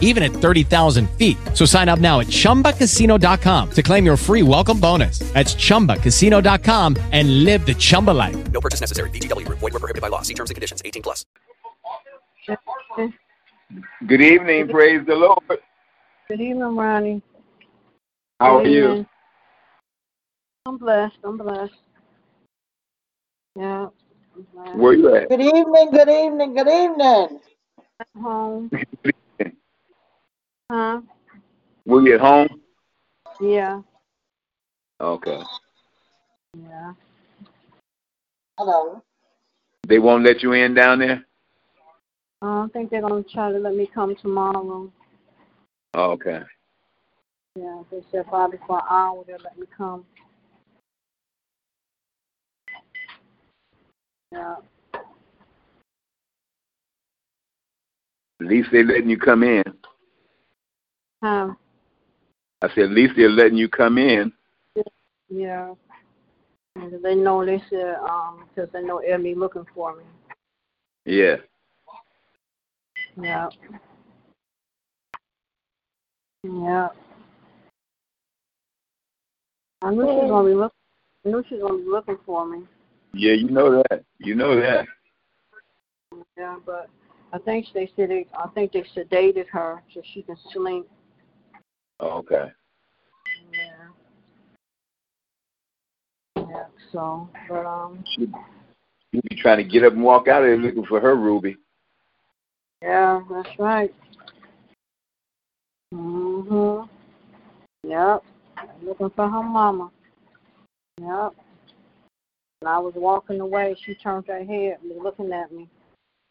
even at 30,000 feet. So sign up now at chumbacasino.com to claim your free welcome bonus. That's chumbacasino.com and live the Chumba life. No purchase necessary. VGW Group. Void were prohibited by law. See terms and conditions. 18 plus. Good evening. Praise the Lord. Good evening, Ronnie. How are Good you? I'm blessed. I'm blessed. Yeah. I'm blessed. Where you at? Good evening, good evening, good evening. I'm home. Huh? Were you at home? Yeah. Okay. Yeah. Hello. They won't let you in down there? I don't think they're gonna try to let me come tomorrow. Okay. Yeah, they said probably for an hour they'll let me come. Yeah. At least they're letting you come in. Huh? I said, at least they're letting you come in. Yeah. And they know they said um because they know Emmy looking for me. Yeah. Yeah. Yeah. I knew she was gonna be look. I knew she was gonna be looking for me. Yeah, you know that. You know that. Yeah, but I think they said they. I think they sedated her so she can sleep. Okay. Yeah. Yeah. So, but um. She, she be trying to get up and walk out of there looking for her Ruby. Yeah, that's right. Mhm. Yep. Looking for her mama. Yep. And I was walking away. She turned her head, and was looking at me,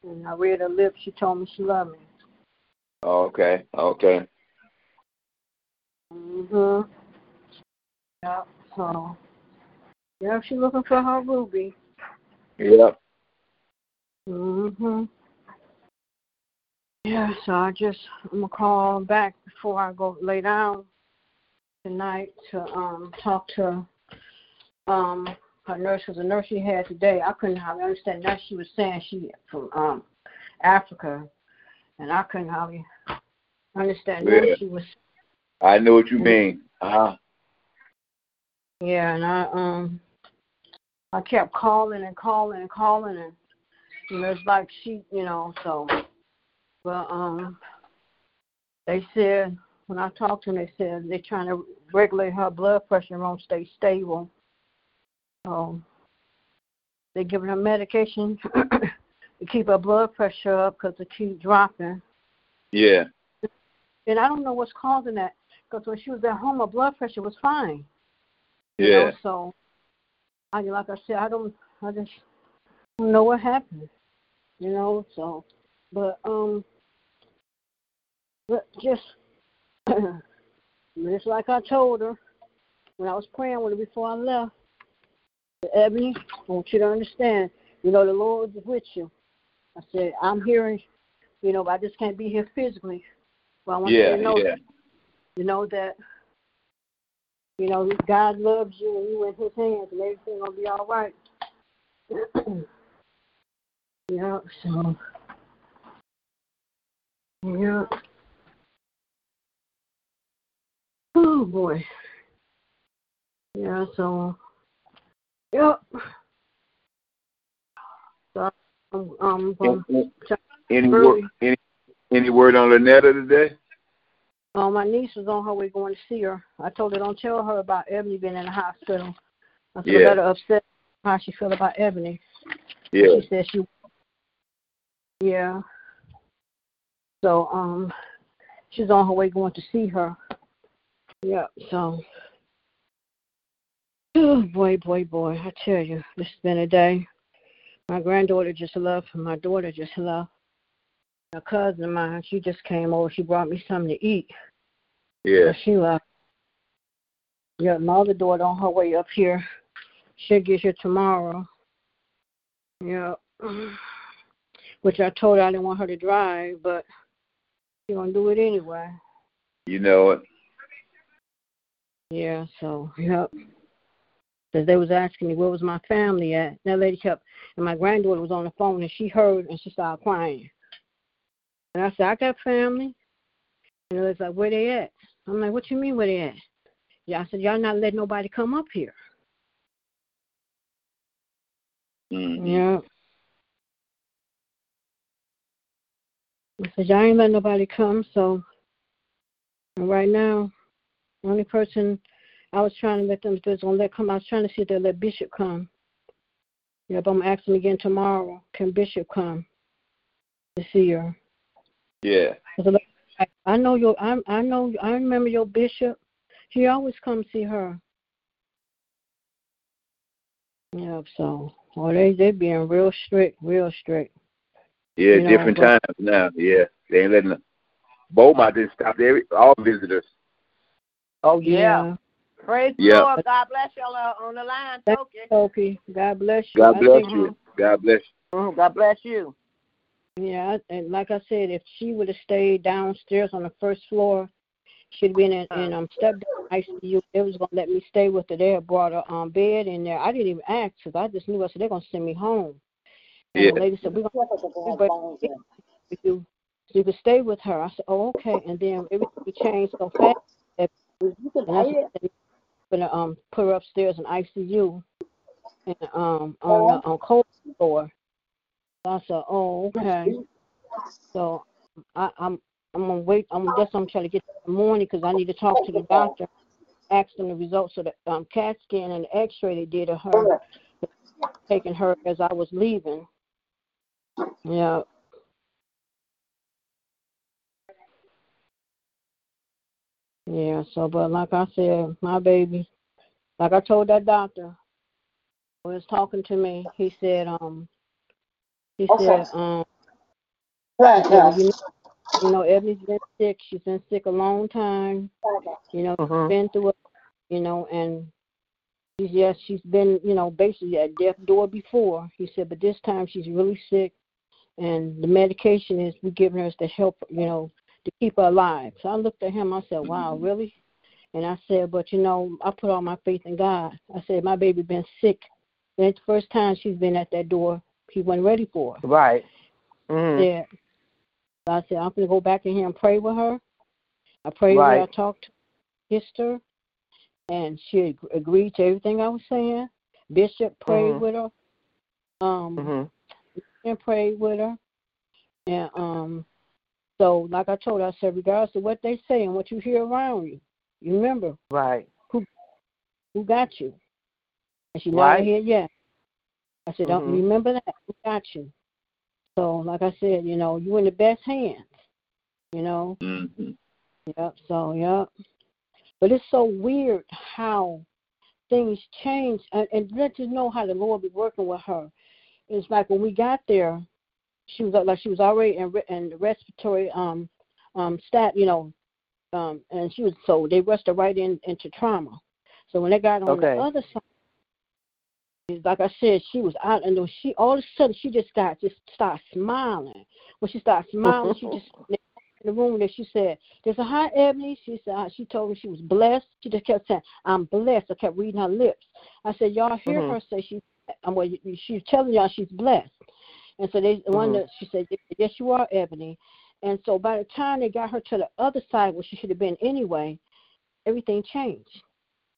and I read her lips. She told me she loved me. Okay. Okay. Mhm. Yep. So. Yeah, she's looking for her Ruby. Yep. Mhm. Yeah, so I just I'm gonna call back before I go lay down tonight to um talk to um her nurse because the nurse she had today I couldn't hardly understand that she was saying she from um Africa and I couldn't hardly understand Yeah. what she was I know what you mean. Uh-huh. yeah and I um I kept calling and calling and calling and you know it's like she you know so but um, they said when I talked to them, they said they're trying to regulate her blood pressure and won't stay stable. So they're giving her medication to keep her blood pressure up because it keeps dropping. Yeah. And I don't know what's causing that because when she was at home, her blood pressure was fine. You Yeah. know, so I like I said, I don't, I just don't know what happened. You know, so but um, but just just like I told her when I was praying with her before I left, Ebony, I want you to understand, you know, the Lord is with you. I said, I'm hearing, you know, but I just can't be here physically. But I want Yeah, you to know yeah. that, you know that, you know, God loves you and you in His hands, and everything gonna be all right. yeah. So. Yeah. Oh boy. Yeah, so yep. So I'm um Any, any, word, any, any word on Lynetta today? Uh, my niece was on her way going to see her. I told her don't tell her about Ebony being in the hospital. I said Yeah. let her upset how she feel about Ebony. Yeah. She said she Yeah. So um she's on her way going to see her. Yeah, so oh boy, boy, boy, I tell you, this has been a day. My granddaughter just left my daughter just left. A cousin of mine, she just came over, she brought me something to eat. Yeah. So she left. Yeah, my other daughter on her way up here. She'll get here tomorrow. Yeah. which I told her I didn't want her to drive, but she's gonna do it anyway. You know it. Yeah, so yep. Because they was asking me where was my family at. And That lady kept, and my granddaughter was on the phone and she heard and she started crying. And I said, I got family. And it was like, where they at? I'm like, what you mean where they at? Yeah, I said, y'all not letting nobody come up here. Mm-hmm. Yeah. I said, y'all ain't letting nobody come, so and right now, the only person I was trying to let them do is gonna let come. I was trying to see if they'll let Bishop come. Yeah, but I'm gonna ask them again tomorrow. Can Bishop come to see her? Yeah. 'Cause I, I know your. I I know. I remember your Bishop. He always come see her. Yeah. So, well, they they being real strict, real strict. Yeah, You know, different but- times now. Yeah. They ain't letting them. Beaumont didn't stop every all visitors. Oh yeah. Praise the Yeah. Lord. God bless y'all uh, on the line, Thank Toki. Okay. God bless you. God bless you. God bless you. Mhm, God bless you. Yeah, and like I said, if she would have stayed downstairs on the first floor, she'd been in, in um step down ICU. They was gonna let me stay with her. They had brought her um bed in there. I didn't even ask because I just knew I said they're gonna send me home. And Yeah. the lady said we're gonna but if you so you could stay with her. I said, oh okay. And then everything changed so fast. That, and I said, gonna um put her upstairs in ICU and um on the on cold floor. I said, oh okay. So I, I'm I'm gonna wait. I'm what I'm trying to get in the morning because I need to talk to the doctor, ask them the results of the um, CAT scan and the X-ray they did of her, taking her as I was leaving. Yeah. Yeah. So, but like I said, my baby, like I told that doctor, was talking to me, he said, um, he said, um, he said, you know, you know, Ebony's been sick. She's been sick a long time. You know, Mhm. been through it. You know, and she's yes, she's been, you know, basically at death door before. He said, but this time she's really sick, and the medication is we giving her is to help, you know, to keep her alive. So I looked at him. I said, wow, really? And I said, but you know, I put all my faith in God. I said, my baby been sick. And it's the first time she's been at that door. He wasn't ready for. Right. Mhm. Yeah. So I said, I'm going to go back in here and pray with her. I prayed with her. I talked, kissed her, and she ag- agreed to everything I was saying. Bishop prayed Mhm. with her. Um, Mhm. and prayed with her. And um, so, like I told her, I said, regardless of what they say and what you hear around you, you remember Right. Who, who got you. And she's Right. not here yet. I said, don't Mhm. remember that. Who got you? So, like I said, you know, you're in the best hands. You know, Mm-hmm. Yep. So, yep. But it's so weird how things change, and, and let you know how the Lord be working with her. It's like when we got there, she was like she was already in, re- in the respiratory um um stat, you know, um, and she was so they rushed her right in into trauma. So when they got on Okay. the other side, like I said, she was out, and she all of a sudden she just got just started smiling. When she started smiling, she just in the room there she said, There's a hi Ebony. She said uh, she told me she was blessed. She just kept saying, I'm blessed. I kept reading her lips. I said, Y'all hear Mhm. her say she I'm well, she's telling y'all she's blessed. And so they one Mhm. that she said, Yes you are, Ebony. And so by the time they got her to the other side where she should have been anyway, everything changed.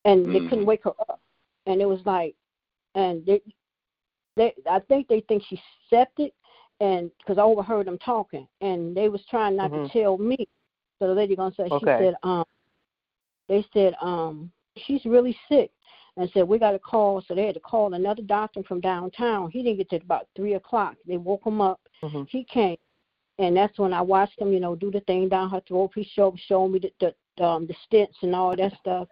And they couldn't Mhm. wake her up. And it was like and they they I think they think she's septic and because I overheard them talking, and they was trying not Mhm. to tell me. So the lady gonna say, she said, um, they said, um, she's really sick, and said we got to call. So they had to call another doctor from downtown. He didn't get to about three o'clock. They woke him up. Mhm. He came, and that's when I watched him, you know, do the thing down her throat. He showed showed me the the, um, the stents and all that stuff,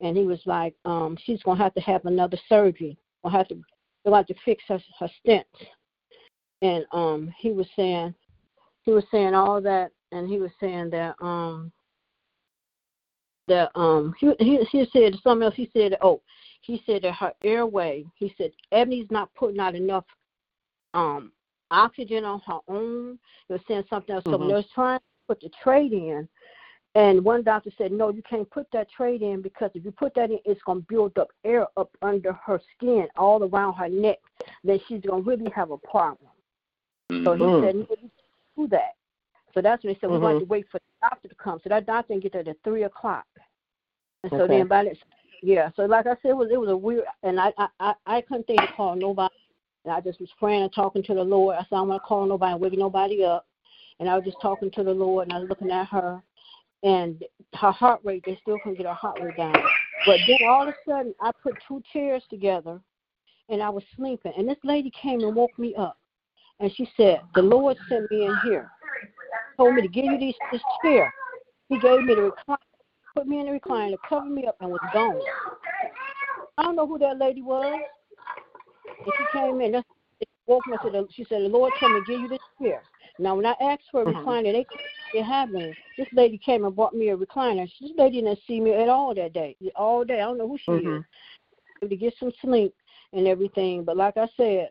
and he was like, um, she's gonna have to have another surgery. We'll have to they'll have to fix her her stents and um he was saying he was saying all that and he was saying that um that um he he, he said something else he said oh he said that her airway he said ebony's not putting out enough um oxygen on her own. He was saying something else. So Mhm. when they was trying to put the trach in, and one doctor said, no, you can't put that trach in because if you put that in, it's going to build up air up under her skin, all around her neck. Then she's going to really have a problem. So he Mhm. said, no, you can't do that. So that's when they said, we're going to have to wait for the doctor to come. So that doctor didn't get there at 3 o'clock. And so Okay. then by that, yeah. So like I said, it was, it was a weird, and I, I, I, I couldn't think to call nobody. And I just was praying and talking to the Lord. I said, I don't want to call nobody and wake nobody up. And I was just talking to the Lord and I was looking at her. And her heart rate, they still couldn't get her heart rate down. But then all of a sudden, I put two chairs together and I was sleeping. And this lady came and woke me up. And she said, The Lord sent me in here, told me to give you these, this chair. He gave me the recliner, put me in the recliner, covered me up, and was gone. I don't know who that lady was. And she came in. Woke me. Said, she said, the Lord told me to give you this chair. Now, when I asked for a Mhm. recliner, they had me. This lady came and bought me a recliner. This lady didn't see me at all that day. All day. I don't know who she Mhm. is. To get some sleep and everything. But like I said,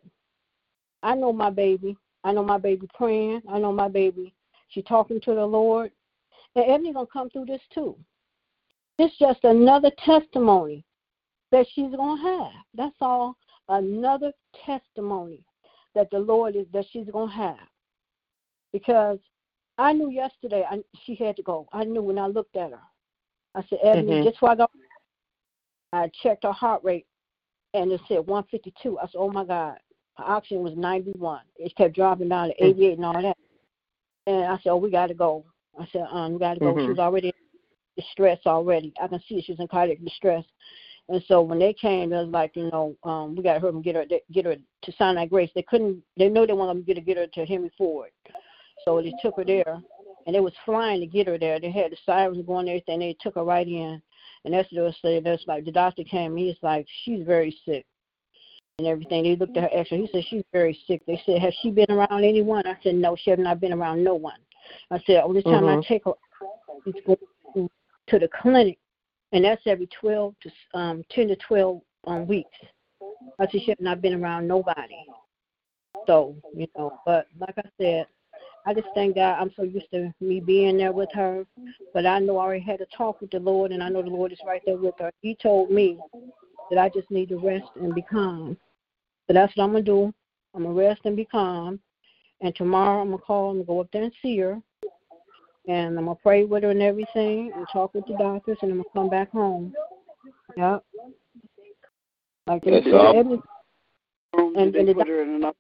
I know my baby. I know my baby praying. I know my baby. She talking to the Lord. And Ebony gonna come through this too. It's just another testimony that she's gonna have. That's all. Another testimony that the Lord is that she's gonna have. Because I knew yesterday I, she had to go. I knew when I looked at her. I said, Ebony, Mhm. just before I got I checked her heart rate and it said 152. I said, oh my God. Her oxygen was 91. It kept dropping down to 88 and all that. And I said, oh, we got to go. I said, um, we got to go. She Mhm. was already in distress already. I can see she was in cardiac distress. And so when they came, it was like, you know, um, we got to hurry and get her, get her to Sinai-Grace. They couldn't, they know they wanted to get her, get her to Henry Ford. So they took her there, and they was flying to get her there. They had the sirens going and everything. They took her right in, and that's what saying. That's like the doctor came. He's like, she's very sick, and everything. They looked at her X-ray. He said she's very sick. They said, has she been around anyone? I said, no, she has not been around no one. I said, only time I Mhm. take her, to the clinic, and that's every twelve to um ten to twelve um weeks. I said she has not been around nobody. So you know, but like I said, I just thank God. I'm so used to me being there with her, but I know I already had a talk with the Lord, and I know the Lord is right there with her. He told me that I just need to rest and be calm. So that's what I'm gonna do. I'm gonna rest and be calm, and tomorrow I'm gonna call and go up there and see her, and I'm gonna pray with her and everything, and talk with the doctors, and I'm gonna come back home. Yep. Like That's all. every? And- and the put her in another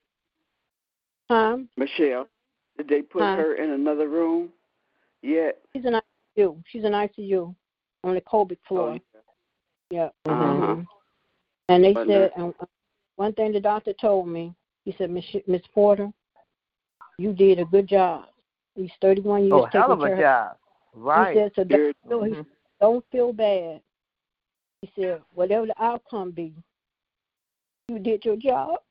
time Michelle? Did they put Huh? her in another room yet? she's in ICU. She's in ICU on the COVID Oh, floor. Yeah. Uh-huh. Mhm. And they But said, and one thing the doctor told me, he said, Miss Miss Porter, you did a good job. He's 31 years Oh, hell of a of job. Right. He said, so don't feel, he Mhm. don't feel bad. He said, whatever the outcome be, you did your job.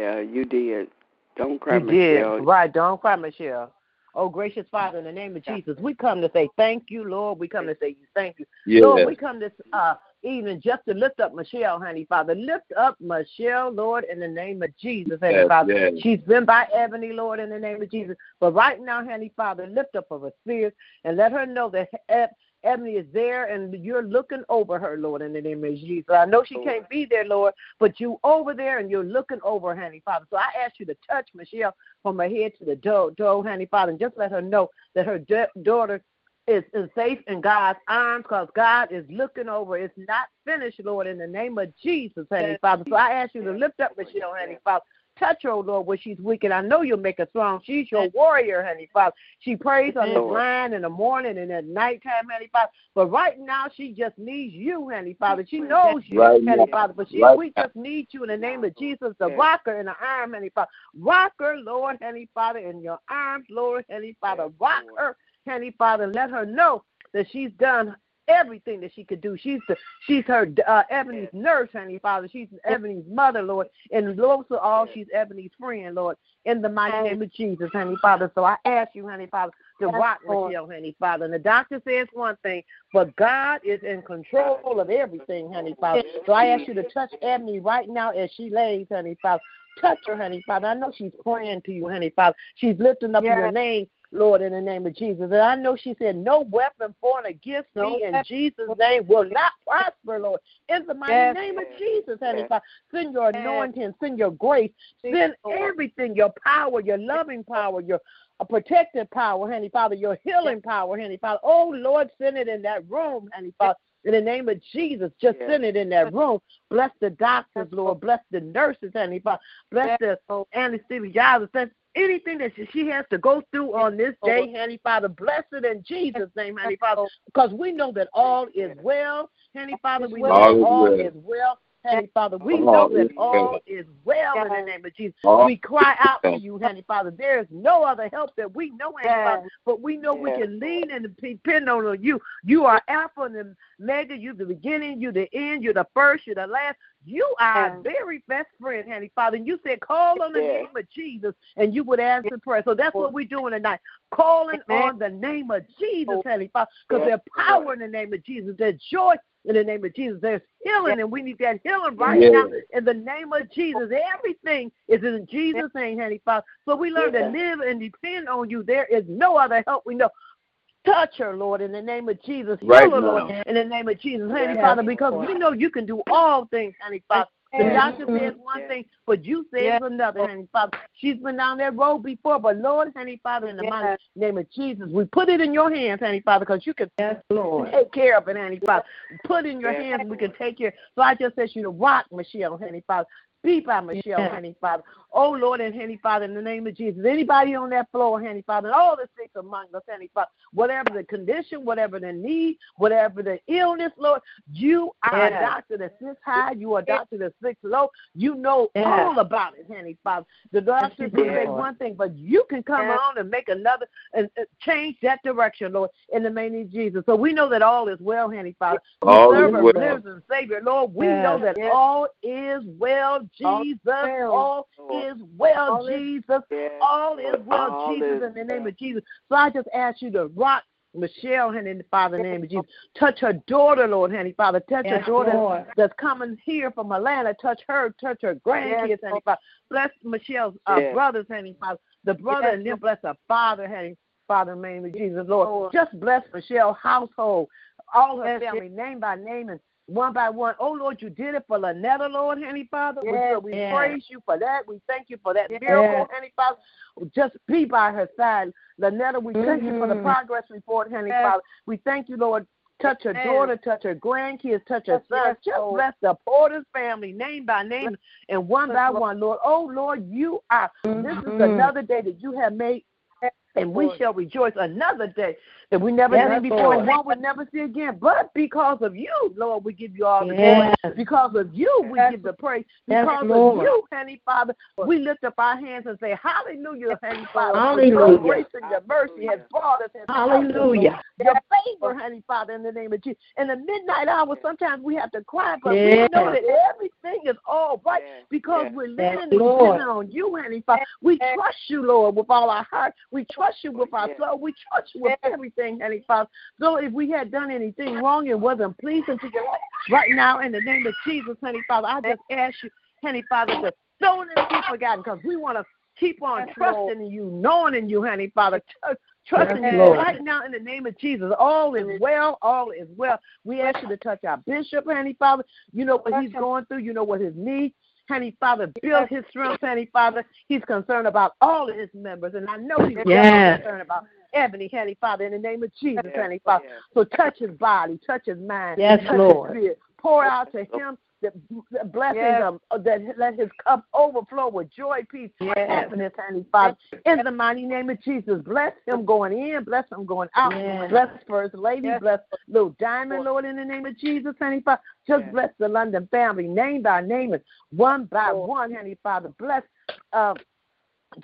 Yeah, you did. Don't cry, You did. Michelle. Right. Don't cry, Michelle. Oh, gracious Father, in the name of Jesus, we come to say thank you, Lord. We come to say thank you. Yeah. Lord, we come this uh, evening just to lift up Michelle, honey, Father. Lift up Michelle, Lord, in the name of Jesus, honey, Yes, Father. yes. She's been by Ebony, Lord, in the name of Jesus. But right now, honey, Father, lift up her spirit and let her know that Eb- Ebony is there and you're looking over her, Lord, in the name of Jesus. I know she can't be there, Lord, but you over there and you're looking over, her, honey, Father. So I ask you to touch Michelle from her head to the toe, toe honey, Father, and just let her know that her da- daughter is, is safe in God's arms because God is looking over. It's not finished, Lord, in the name of Jesus, honey, Father. So I ask you to lift up Michelle, honey, Father. Touch her, Lord, where she's weak, and I know you'll make her strong. She's your warrior, honey, Father. She prays on the line in the morning and at nighttime, honey, Father. But right now, she just needs you, honey, Father. She knows you, Right honey, now. Father. But she, Right we now. just need you in the name of Jesus to Yes. rock her in the arm, honey, Father. Rock her, Lord, honey, Father, in your arms, Lord, honey, Father. Rock her, honey, Father, let her know that she's done everything that she could do. She's the she's her uh, Ebony's nurse, honey, Father. She's Ebony's mother, Lord, and most of all, she's Ebony's friend, Lord. In the mighty name of Jesus, honey, Father. So I ask you, honey, Father, to Yes, rock. Michelle, honey, Father. And the doctor says one thing, but God is in control of everything, honey, Father. So I ask you to touch Ebony right now as she lays, honey, Father. Touch her, honey, Father. I know she's praying to you, honey, Father. She's lifting up Yes. your name, Lord, in the name of Jesus. And I know she said, No weapon formed against No me in. Jesus' name will not prosper, Lord. In the mighty Yes. name of Jesus, honey, Yes. Father. Send your anointing, send your grace, send everything, your power, your loving power, your a protective power, honey, Father, your healing power, honey, Father. Oh, Lord, send it in that room, honey, Father. In the name of Jesus, just Yes. send it in that room. Bless the doctors, Lord. Bless the nurses, honey, Father. Bless the anesthesiologists. Bless anything that she, she has to go through on this day, honey, Father. Bless it in Jesus' name, honey, Father. Because we know that all is well, honey, Father. We know All is well. Is well. Honey, Father, we know that all is well in the name of Jesus. We cry out to you, honey, Father. There is no other help that we know, honey, Father. But we know we can lean and depend on you. You are Alpha and Omega. You're the beginning. You're the end. You're the first. You're the last. You are our very best friend, honey, Father. And you said, call on the name of Jesus, and you would answer prayer. So that's what we're doing tonight. Calling on the name of Jesus, honey, Father. Because Yes, there's power in the name of Jesus. There's joy in the name of Jesus. There's healing, and we need that healing right Yes. now in the name of Jesus. Everything is in Jesus' name, honey, Father. So we learn to live and depend on you. There is no other help we know. Touch her, Lord, in the name of Jesus. Heal Right her, Lord, now. in the name of Jesus, honey, Yes, Father, because we know you can do all things, honey, Father. The doctor says one thing, but you say Yes. another, honey, Father. She's been down that road before, but Lord, honey, Father, in the mighty Yes. name of Jesus, we put it in your hands, honey, Father, because you can Yes, Lord. take care of it, honey, Father. Put it in your hands, and we can take care. So I just ask you to rock Michelle, honey, Father. Be by Michelle, honey, Father. Oh, Lord and honey, Father, in the name of Jesus. Anybody on that floor, honey, Father, and all the sick among us, honey, Father, whatever the condition, whatever the need, whatever the illness, Lord, you are Yes. a doctor that sits high. You are a doctor that sits low. You know Yes. all about it, honey, Father. The doctor can you say one thing, but you can come Yes. on and make another and uh, change that direction, Lord, in the name of Jesus. So we know that all is well, honey, Father. We All is serve a well. risen Savior, Lord. We Yes. know that Yes. all is well, All Jesus. well. All Lord. Is well, All is- Jesus. Yes, All is well, All Jesus, is in the name of Jesus. So I just ask you to rock Michelle, honey, in the Father name of Jesus. Touch her daughter, Lord, honey, Father. Touch Yes, her daughter Lord. that's coming here from Atlanta. Touch her, touch her grandkids, Yes, honey, Father. Bless Michelle's uh, Yes. brothers, honey, Father. The brother Yes, and then bless her father, honey, Father, in the name of Jesus, Lord. Just bless Michelle's household, all her family, name by name and one by one. Oh, Lord, you did it for Lynetta, Lord, honey, Father. We- Yes, we yes. praise you for that. We thank you for that Yes. miracle, honey, Father. Just be by her side. Lynetta, we thank you for the Mhm. progress report, honey, Yes. Father. We thank you, Lord. Touch her daughter, touch her grandkids, touch her son. Just bless the Porter's family, name by name and one by one, Lord. Oh, Lord, you are. This is Mhm. another day that you have made, and we shall rejoice another day that we never Yes, seen before, and one would never see again. But because of you, Lord, we give you all the Yes. glory. Because of you, we Yes. give the praise. Yes, Because of you, honey Father, we lift up our hands and say, Hallelujah, honey Father. Hallelujah. Your grace and your mercy has brought us. has helped us, Hallelujah. Your favor, honey Father, in the name of Jesus. In the midnight hour, sometimes we have to cry, but Yes. we know that everything is all right Yes. because Yes. we're Yes, living depending on you, honey Father. We Yes. trust you, Lord, with all our heart. We trust you with our Yes. soul. We trust you with Yes. Everything, honey Father. So if we had done anything wrong and wasn't pleasing to you, right now, in the name of Jesus, honey Father, I just ask you, honey Father, to don't let it be forgotten because we want to keep on Yes, trusting Lord. in you, knowing in you, honey Father. Tr- Trusting Yes, you Lord. right now in the name of Jesus. All is well, all is well. We ask you to touch our bishop, honey Father. You know what he's going through, you know what his needs. Honey Father, build his strength, honey Father. He's concerned about all of his members, and I know he's Yes. concerned about Ebony, Heavenly Father, in the name of Jesus, Yes, honey Father. yes. So touch his body, touch his mind, Yes, touch Lord. his spirit. Pour out to him the, the blessings Yes. of that let his cup overflow with joy, peace, Yes. happiness, honey Father. In the mighty name of Jesus, bless him going in, bless him going out. Yes. Bless First Lady, Yes. bless Little Diamond, Lord, in the name of Jesus, honey Father. Just Yes. bless the London family, name by name, and one by Lord. one, Heavenly Father. Bless uh,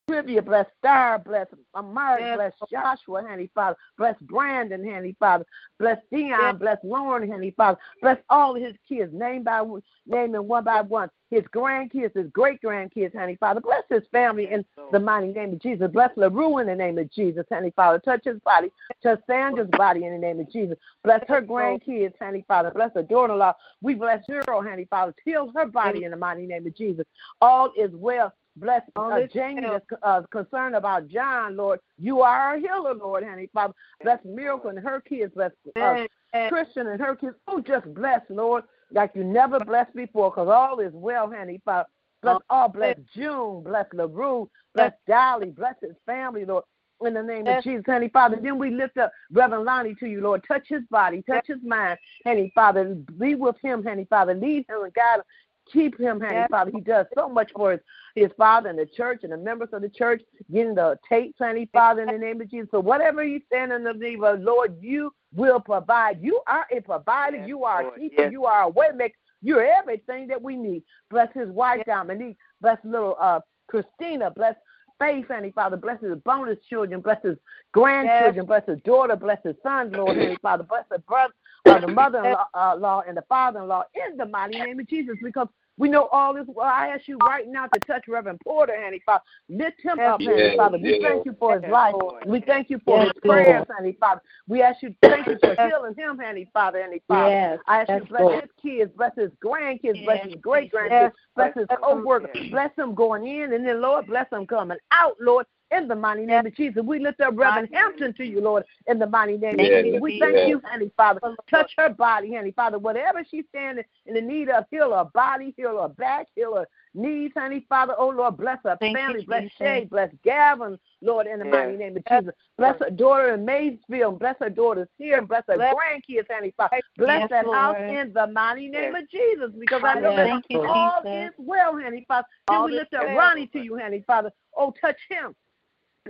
Trivia, bless Star, bless Amari, Yes. bless Joshua, honey Father. Bless Brandon, honey Father. Bless Dion, Yes. bless Lauren, honey Father. Bless all of his kids, name by name and one by one. His grandkids, his great grandkids, honey Father. Bless his family in the mighty name of Jesus. Bless LaRue in the name of Jesus, honey Father. Touch his body. Touch Sandra's body in the name of Jesus. Bless her grandkids, honey Father. Bless her daughter in law. We bless her, honey Father. Heal her body in the mighty name of Jesus. All is well Bless uh, Jamie that's uh, concerned about John, Lord. You are a healer, Lord, honey, Father. Bless Miracle and her kids. Bless uh. Christian and her kids. Oh, just bless, Lord, like you never blessed before, because all is well, honey, Father. Bless all, bless June, bless LaRue, bless Dolly, bless his family, Lord. In the name of Jesus, honey, Father. Then we lift up Reverend Lonnie to you, Lord. Touch his body, touch his mind, honey, Father. Be with him, honey, Father. Lead him and guide him. Keep him, honey, Yes. Father. He does so much for his, his father and the church and the members of the church, getting the tapes, honey, Father, in the name of Jesus. So whatever you standing in the need of, Lord, you will provide. You are a provider. Yes, you are Lord. a keeper. Yes. You are a way maker. You're everything that we need. Bless his wife, Dominique. Bless little uh, Christina. Bless Faith, honey, Father. Bless his bonus children. Bless his grandchildren. Bless his daughter. Bless his son, Lord, honey, Father. Bless the brother, uh, the mother-in-law uh, and the father-in-law in the mighty name of Jesus because we know all this. Well, I ask you right now to touch Reverend Porter, honey, Father. Lift him up, honey, Father. We yes. thank you for his life. We thank you for Yes, his prayers, honey, Father. We ask you, thank you for healing him, honey, Father, honey, Father. Yes, I ask you to bless Lord. his kids, bless his grandkids, bless his great grandkids, yes, bless his yes, co-workers, yes. bless them going in, and then Lord bless them coming out, Lord. In the mighty name of Jesus, we lift up Reverend Hampton to you, Lord. In the mighty name of Jesus, we yes. thank you, honey, Father. Touch her body, honey, Father. Whatever she's standing in the need of, heal her body, heal her back, heal her knees, honey, Father. Oh Lord, bless her Thank you, family, bless Jesus. Shay, bless Gavin, Lord. In the Yes. mighty name of Jesus, bless her daughter in Maysville, bless her daughters here, bless her Bless- grandkids, honey, Father. Bless Yes, that house in the mighty name Yes. of Jesus, because I know Yes, that thank you, all Jesus. is well, honey, Father. Then All we lift up. Ronnie to you, honey, Father. Oh, touch him.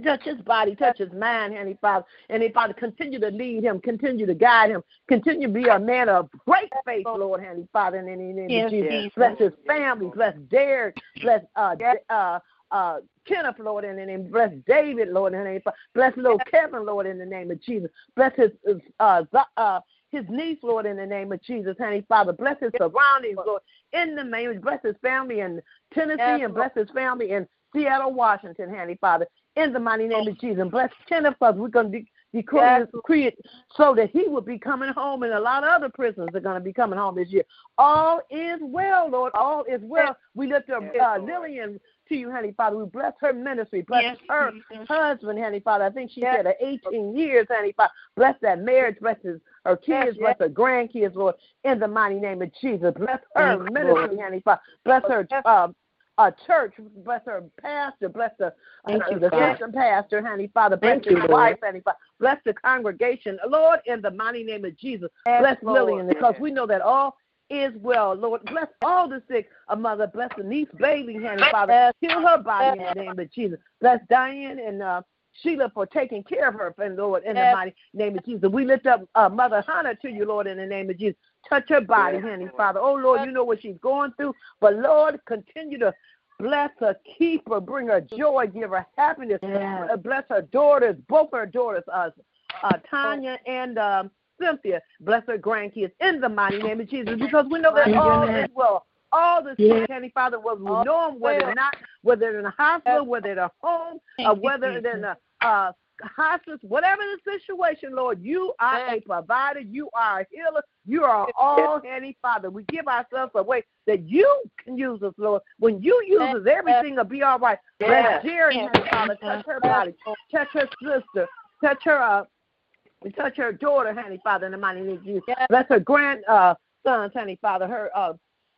Touch his body, touch his mind, honey, Father. And hey, Father, continue to lead him, continue to guide him, continue to be a man of great faith, Lord, honey, Father, in the name Yes, of Jesus. Jesus. Bless his family, bless Derek, bless uh, uh, uh, Kenneth, Lord, in the name. Bless David, Lord, in the name. Bless little Kevin, Lord, in the name of Jesus. Bless his his, uh, uh, his niece, Lord, in the name of Jesus, honey, Father. Bless his surroundings, Lord, in the name. Bless his family in Tennessee Yes, and bless his family in Seattle, Washington, honey, Father. In the mighty name of Jesus, bless Kenneth, Father. We're going to de- decree Yes. it so that he will be coming home, and a lot of other prisoners are going to be coming home this year. All is well, Lord. All is well. We lift up Yes, uh, Lillian to you, honey, Father. We bless her ministry. Bless Yes, her Jesus. husband, honey, Father. I think she Yes. said her 18 years, honey, Father. Bless that marriage. Bless his, her kids. Yes, Bless her grandkids, Lord. In the mighty name of Jesus. Bless her ministry, honey, Father. Bless her Yes. uh, uh, church. Bless her pastor. Bless the, Thank uh, you, the assistant pastor, honey, Father. Bless Thank his Lord. wife, honey, Father. Bless the congregation. Lord, in the mighty name of Jesus. Yes, Bless Lord. Lillian because we know that all is well. Lord, bless all the sick. A mother, bless the niece, baby, honey, Father. Heal her body in the name of Jesus. Bless Diane and uh, Sheila for taking care of her, friend, Lord, in the mighty name of Jesus. We lift up uh, Mother Hannah to you, Lord, in the name of Jesus. Touch her body, Yes, honey, Lord. Father. Oh, Lord, you know what she's going through. But, Lord, continue to bless her, keep her, bring her joy, give her happiness. Yes. Uh, Bless her daughters, both her daughters, uh, uh, Tanya and um, Cynthia. Bless her grandkids in the mighty name of Jesus because we know that Amen. all is well. All the Yes. Heavenly Father, whether we know them, whether not, whether they're in a hospital, whether they're home, Thank or whether they're in a uh, hospice, whatever the situation, Lord, you are a provider, you are a healer, you are all, Heavenly Father. We give ourselves away that you can use us, Lord. When you use us, everything will be all right. Bless. Jerry. Heavenly Father, touch her body, touch her sister, touch her uh, touch her daughter, honey, Father, in the mighty name of Jesus. Bless her grand uh, sons, honey, Father, her uh,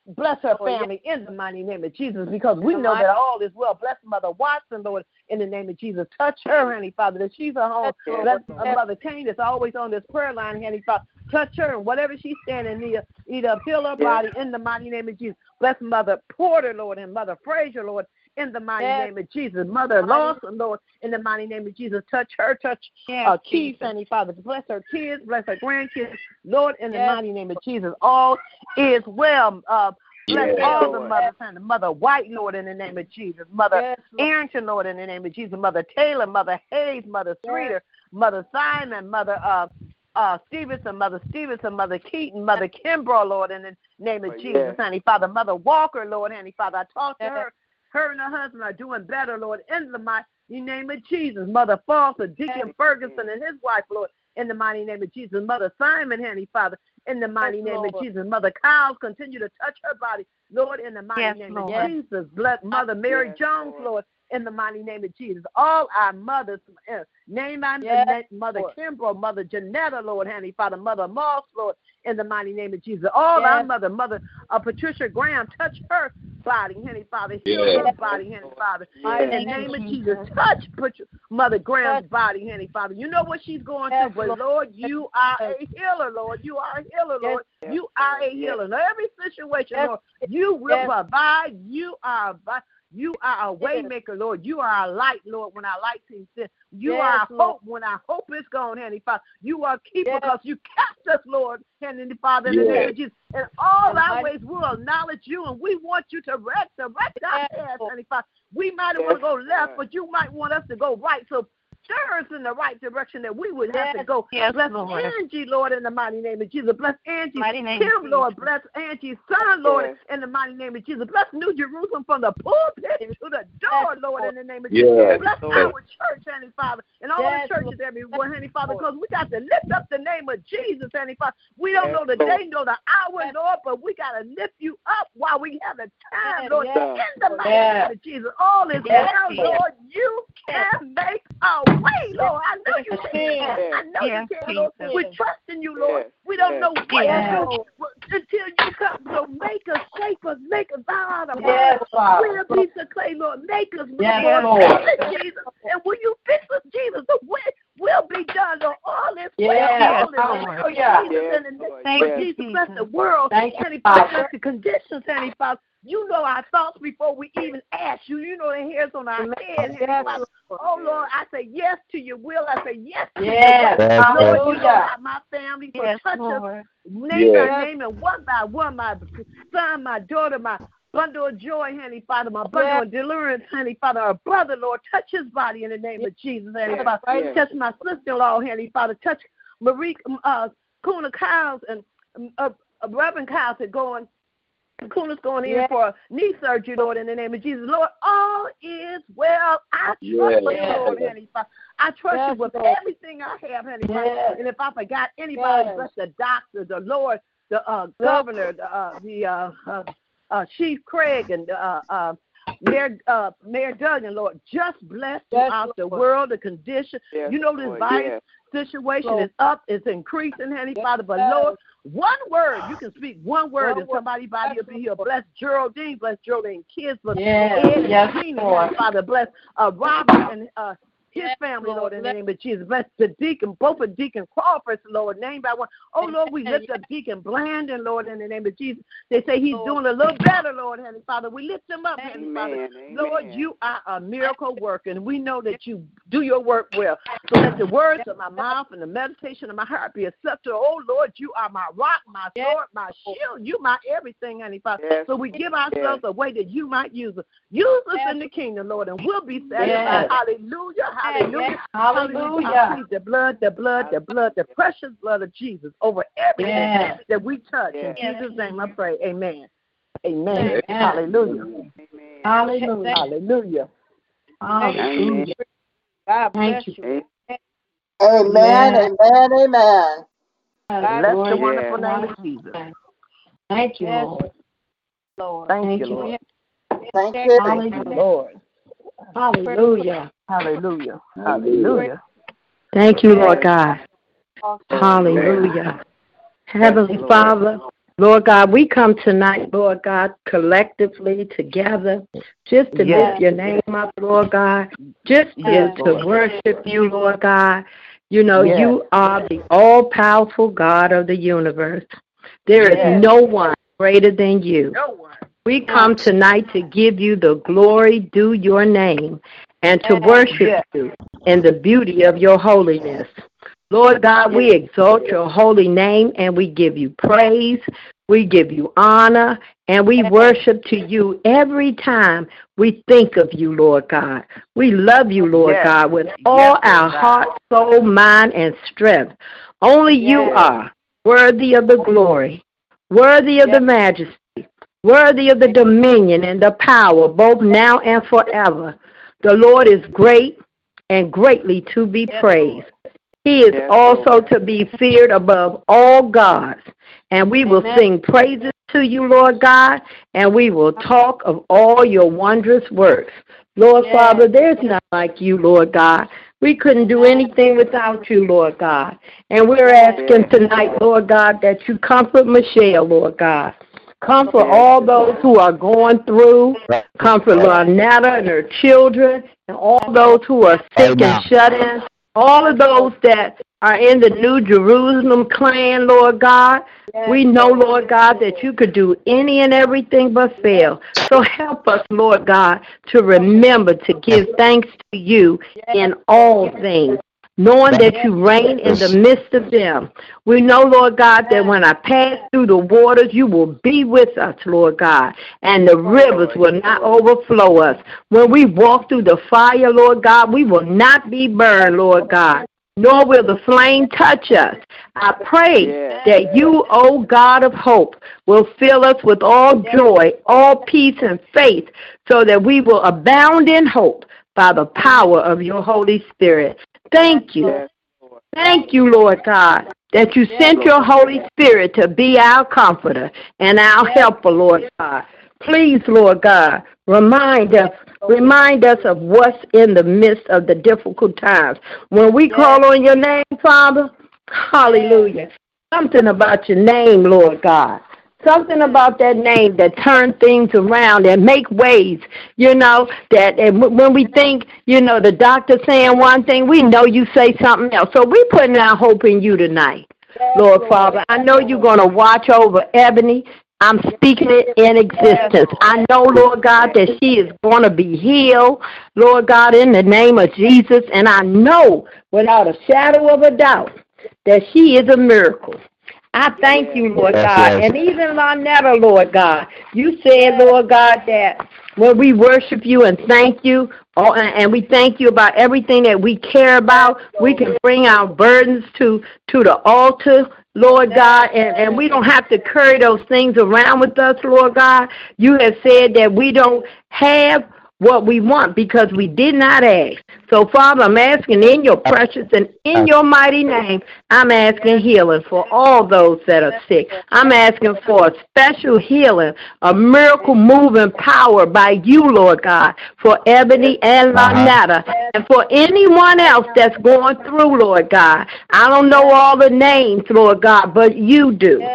bless her Oh, family in the mighty name of Jesus, because we know that all is well. Bless Mother Watson, Lord, in the name of Jesus. Touch her, honey, Father, that she's at home. Lord. uh, Mother Kane that's always on this prayer line, honey, Father. Touch her and whatever she's standing near, either heal her body in the mighty name of Jesus. Bless Mother Porter, Lord, and Mother Frazier, Lord, in the mighty Yes. name of Jesus. Mother Lawson, Lord, in the mighty name of Jesus. Touch her, touch Yes, uh, Keith, Honey Father. Bless her kids, bless her grandkids. Lord, in the Yes. mighty name of Jesus, all is well. Uh, bless Yes, all the mothers and the Mother White, Lord, in the name of Jesus. Mother Yes, Lord. Arrington, Lord, in the name of Jesus. Mother Taylor, Mother Hayes, Mother Yes. Mother Simon, Mother uh, uh, Stevenson, Mother Stevenson, Mother Keaton, Mother Kimbrough, Lord, in the name of Oh, Jesus, yes. Honey Father. Mother Walker, Lord, Honey Father. I talked to her. Her and her husband are doing better, Lord, in the mighty name of Jesus. Mother Foster, Deacon Yes. Ferguson, and his wife, Lord, in the mighty name of Jesus. Mother Simon, Honey Father, in the mighty Yes, name of Jesus. Mother Kyles, continue to touch her body, Lord, in the mighty Yes, name Lord. of Jesus. Bless Mother Mary Yes, Jones, Lord. Lord, in the mighty name of Jesus. All our mothers, uh, name our Yes, Mother Lord. Kimbrough, Mother Janetta, Lord, Heavenly Father, Mother Moss, Lord, in the mighty name of Jesus. All our Yes. mother, Mother uh, Patricia Graham, touch her body, Heavenly Father. Heal Yes. her body, Heavenly Father. Yes. In the name of Jesus. Jesus, touch Pat- Mother Graham's body, Heavenly Father. You know what she's going Yes, through, but Lord. Lord, you are a healer, Lord. You are a healer, Yes. Lord. You are a Yes. healer. In every situation, Yes. Lord, you will Yes. provide. You are a you are a Yes. waymaker, Lord. You are a light, Lord, when our light seems dim. You Yes, are hope when our hope is gone, Heavenly Father. You are keeper Yes. because you kept us, Lord, Heavenly Father, in the name of Jesus. In all And our I- ways, we'll acknowledge you, and we want you to rest, direct our Yes, paths, Heavenly Father. We might Yes, want to go left, but you might want us to go right. So stir us in the right direction that we would have to go. Yes, Bless Lord. Angie, Lord, in the mighty name of Jesus. Bless Angie, Mighty name Kim, Lord. Jesus. Bless Angie's son, Lord, Yes. in the mighty name of Jesus. Bless New Jerusalem from the pulpit to the door, Yes, Lord, Lord. in the name of Yes. Jesus. Bless Lord. our church, Heavenly Father, and all Yes, the churches Lord. everywhere, Heavenly Father, because we got to lift up the name of Jesus, Heavenly Father. We don't Yes, know the Lord. day, nor the hour, Yes. Lord, but we got to lift you up while we have the time, Yes, Lord, yes, in the mighty Yes. name of Jesus. All is Yes, well, yes. Lord. You can make a way, Lord. I know you can. I know Yes, you can, Lord. We're trusting you, Lord. We don't know what to do until you come. So make us, shape us, make us bow out of Yes, We're a piece of clay, Lord. Make us, Yes, Lord. Lord. Us, Jesus. And when you fix us, Jesus, the will will be done. Lord. All is oh, oh, Yes, well. All is well. hallelujah. Jesus, Yes, in the name Lord. Thank of you, Jesus, bless the world. Thank you, Heavenly Father, Father. bless the conditions, Heavenly Father. You know our thoughts before we even ask you. You know the hairs on our head, Yes, Oh Lord, I say yes to your will. I say yes to Yes, your way. Yes, Lord, you know my family. So Yes, touch us name Yes. by name and one by one, my son, my daughter, my bundle of joy, honey, Father, my bundle Yes. of deliverance, honey, Father, our brother, Lord, touch his body in the name of Jesus, honey, Yes. Father. Yes. Touch my sister-in-law, honey, Father. Touch Marie, uh, Kuna Kyles and um, uh, uh, Reverend Kyles are going. Kuna's going in Yes. for knee surgery, Lord, in the name of Jesus. Lord, all is well. I trust Yes. you, Lord, honey, Father. I trust you with everything I have, honey, Father. Yes. And if I forgot anybody, Yes. bless the doctor, the Lord, the uh, governor, the, uh, the uh, uh, uh, Chief Craig, and uh, uh, Mayor uh, Mayor Duggan, Lord, just bless Yes, throughout the world, the condition. Yes, You know this Lord. virus Yes. situation Lord. is up, it's increasing, honey, Yes. Father. But Lord, one word, you can speak one word, One and word. somebody's body will be healed. Bless Geraldine, bless Geraldine kids, bless Yes, Ed yes, Tina, Father. Bless uh, Robert and uh, his Yes, family, Lord, Lord. in the name of Jesus. Bless the deacon, both of Deacon Crawford's, Lord, name by one. Oh, Lord, we lift up Deacon Blandon, Lord, in the name of Jesus. They say he's Lord. doing a little better, Lord, Heavenly Father. We lift him up, Heavenly Father. Amen. Amen. Lord, you are a miracle worker, and we know that you do your work well. So let the words of my mouth and the meditation of my heart be accepted. Oh, Lord, you are my rock, my Yes. sword, my shield. You my everything, honey, Father. Yes. So we give ourselves a way that you might use us. Use us in the kingdom, Lord, and we'll be satisfied. Yes. Hallelujah, hallelujah. Hallelujah. the blood, the blood, the blood, the precious blood of Jesus over everything Yes. that we touch. Yes. In Jesus' name I pray. Amen. Amen. Amen. Hallelujah. Amen. Hallelujah. Hallelujah. Hallelujah. God Thank bless you. you. Amen. Amen. Amen. Bless the wonderful to name of Jesus. Thank you, Lord. Lord. Thank, Thank you, you. Lord. Thank Thank you, Lord. Hallelujah. Hallelujah. Hallelujah. Thank you, Lord God. Hallelujah. Heavenly Father, Lord God, we come tonight, Lord God, collectively together, just to Yes. lift your name up, Lord God, just to, Yes, to worship you, Lord God. You know, Yes. you are the all powerful God of the universe. There is Yes. no one greater than you. No one. We come tonight to give you the glory due your name and to worship you in the beauty of your holiness. Lord God, we exalt your holy name and we give you praise, we give you honor, and we worship to you every time we think of you, Lord God. We love you, Lord. God, with all our heart, soul, mind, and strength. Only you are worthy of the glory, worthy of the majesty, worthy of the dominion and the power, both now and forever. The Lord is great and greatly to be praised. He is Yes, also to be feared above all gods, and we will sing praises to you, Lord God, and we will talk of all your wondrous works. Lord Father, there's none like you, Lord God. We couldn't do anything without you, Lord God. And we're asking tonight, Lord God, that you comfort Michelle, Lord God. Comfort all those who are going through. Comfort Lynetta and her children and all those who are sick and shut in. All of those that are in the New Jerusalem clan, Lord God. We know, Lord God, that you could do any and everything but fail. So help us, Lord God, to remember to give thanks to you in all things knowing that you reign in the midst of them. We know, Lord God, that when I pass through the waters, you will be with us, Lord God, and the rivers will not overflow us. When we walk through the fire, Lord God, we will not be burned, Lord God. Nor will the flame touch us. I pray that you, O God of hope, will fill us with all joy, all peace, and faith, so that we will abound in hope by the power of your Holy Spirit. Thank you. Thank you, Lord God, that you sent your Holy Spirit to be our comforter and our helper, Lord God. Please, Lord God, remind us, remind us of what's in the midst of the difficult times. When we call on your name, Father, hallelujah. Something about your name, Lord God something about that name that turn things around and make ways you know that and when we think you know the doctor saying one thing we know you say something else so we putting our hope in you tonight lord father i know you're going to watch over ebony I'm speaking it in existence. I know, Lord God, that she is going to be healed, Lord God, in the name of Jesus. And I know without a shadow of a doubt that she is a miracle. I thank you, Lord God. And even Lynetta, Lord God, you said, Lord God, that when we worship you and thank you, oh, and we thank you about everything that we care about, we can bring our burdens to, to the altar, Lord God, and, and we don't have to carry those things around with us, Lord God. You have said that we don't have what we want because we did not ask. So, Father, I'm asking in your precious and in your mighty name, I'm asking healing for all those that are sick. I'm asking for a special healing, a miracle moving power by you, Lord God, for Ebony and uh-huh. And for anyone else that's going through, Lord God. I don't know all the names, Lord God, but you do.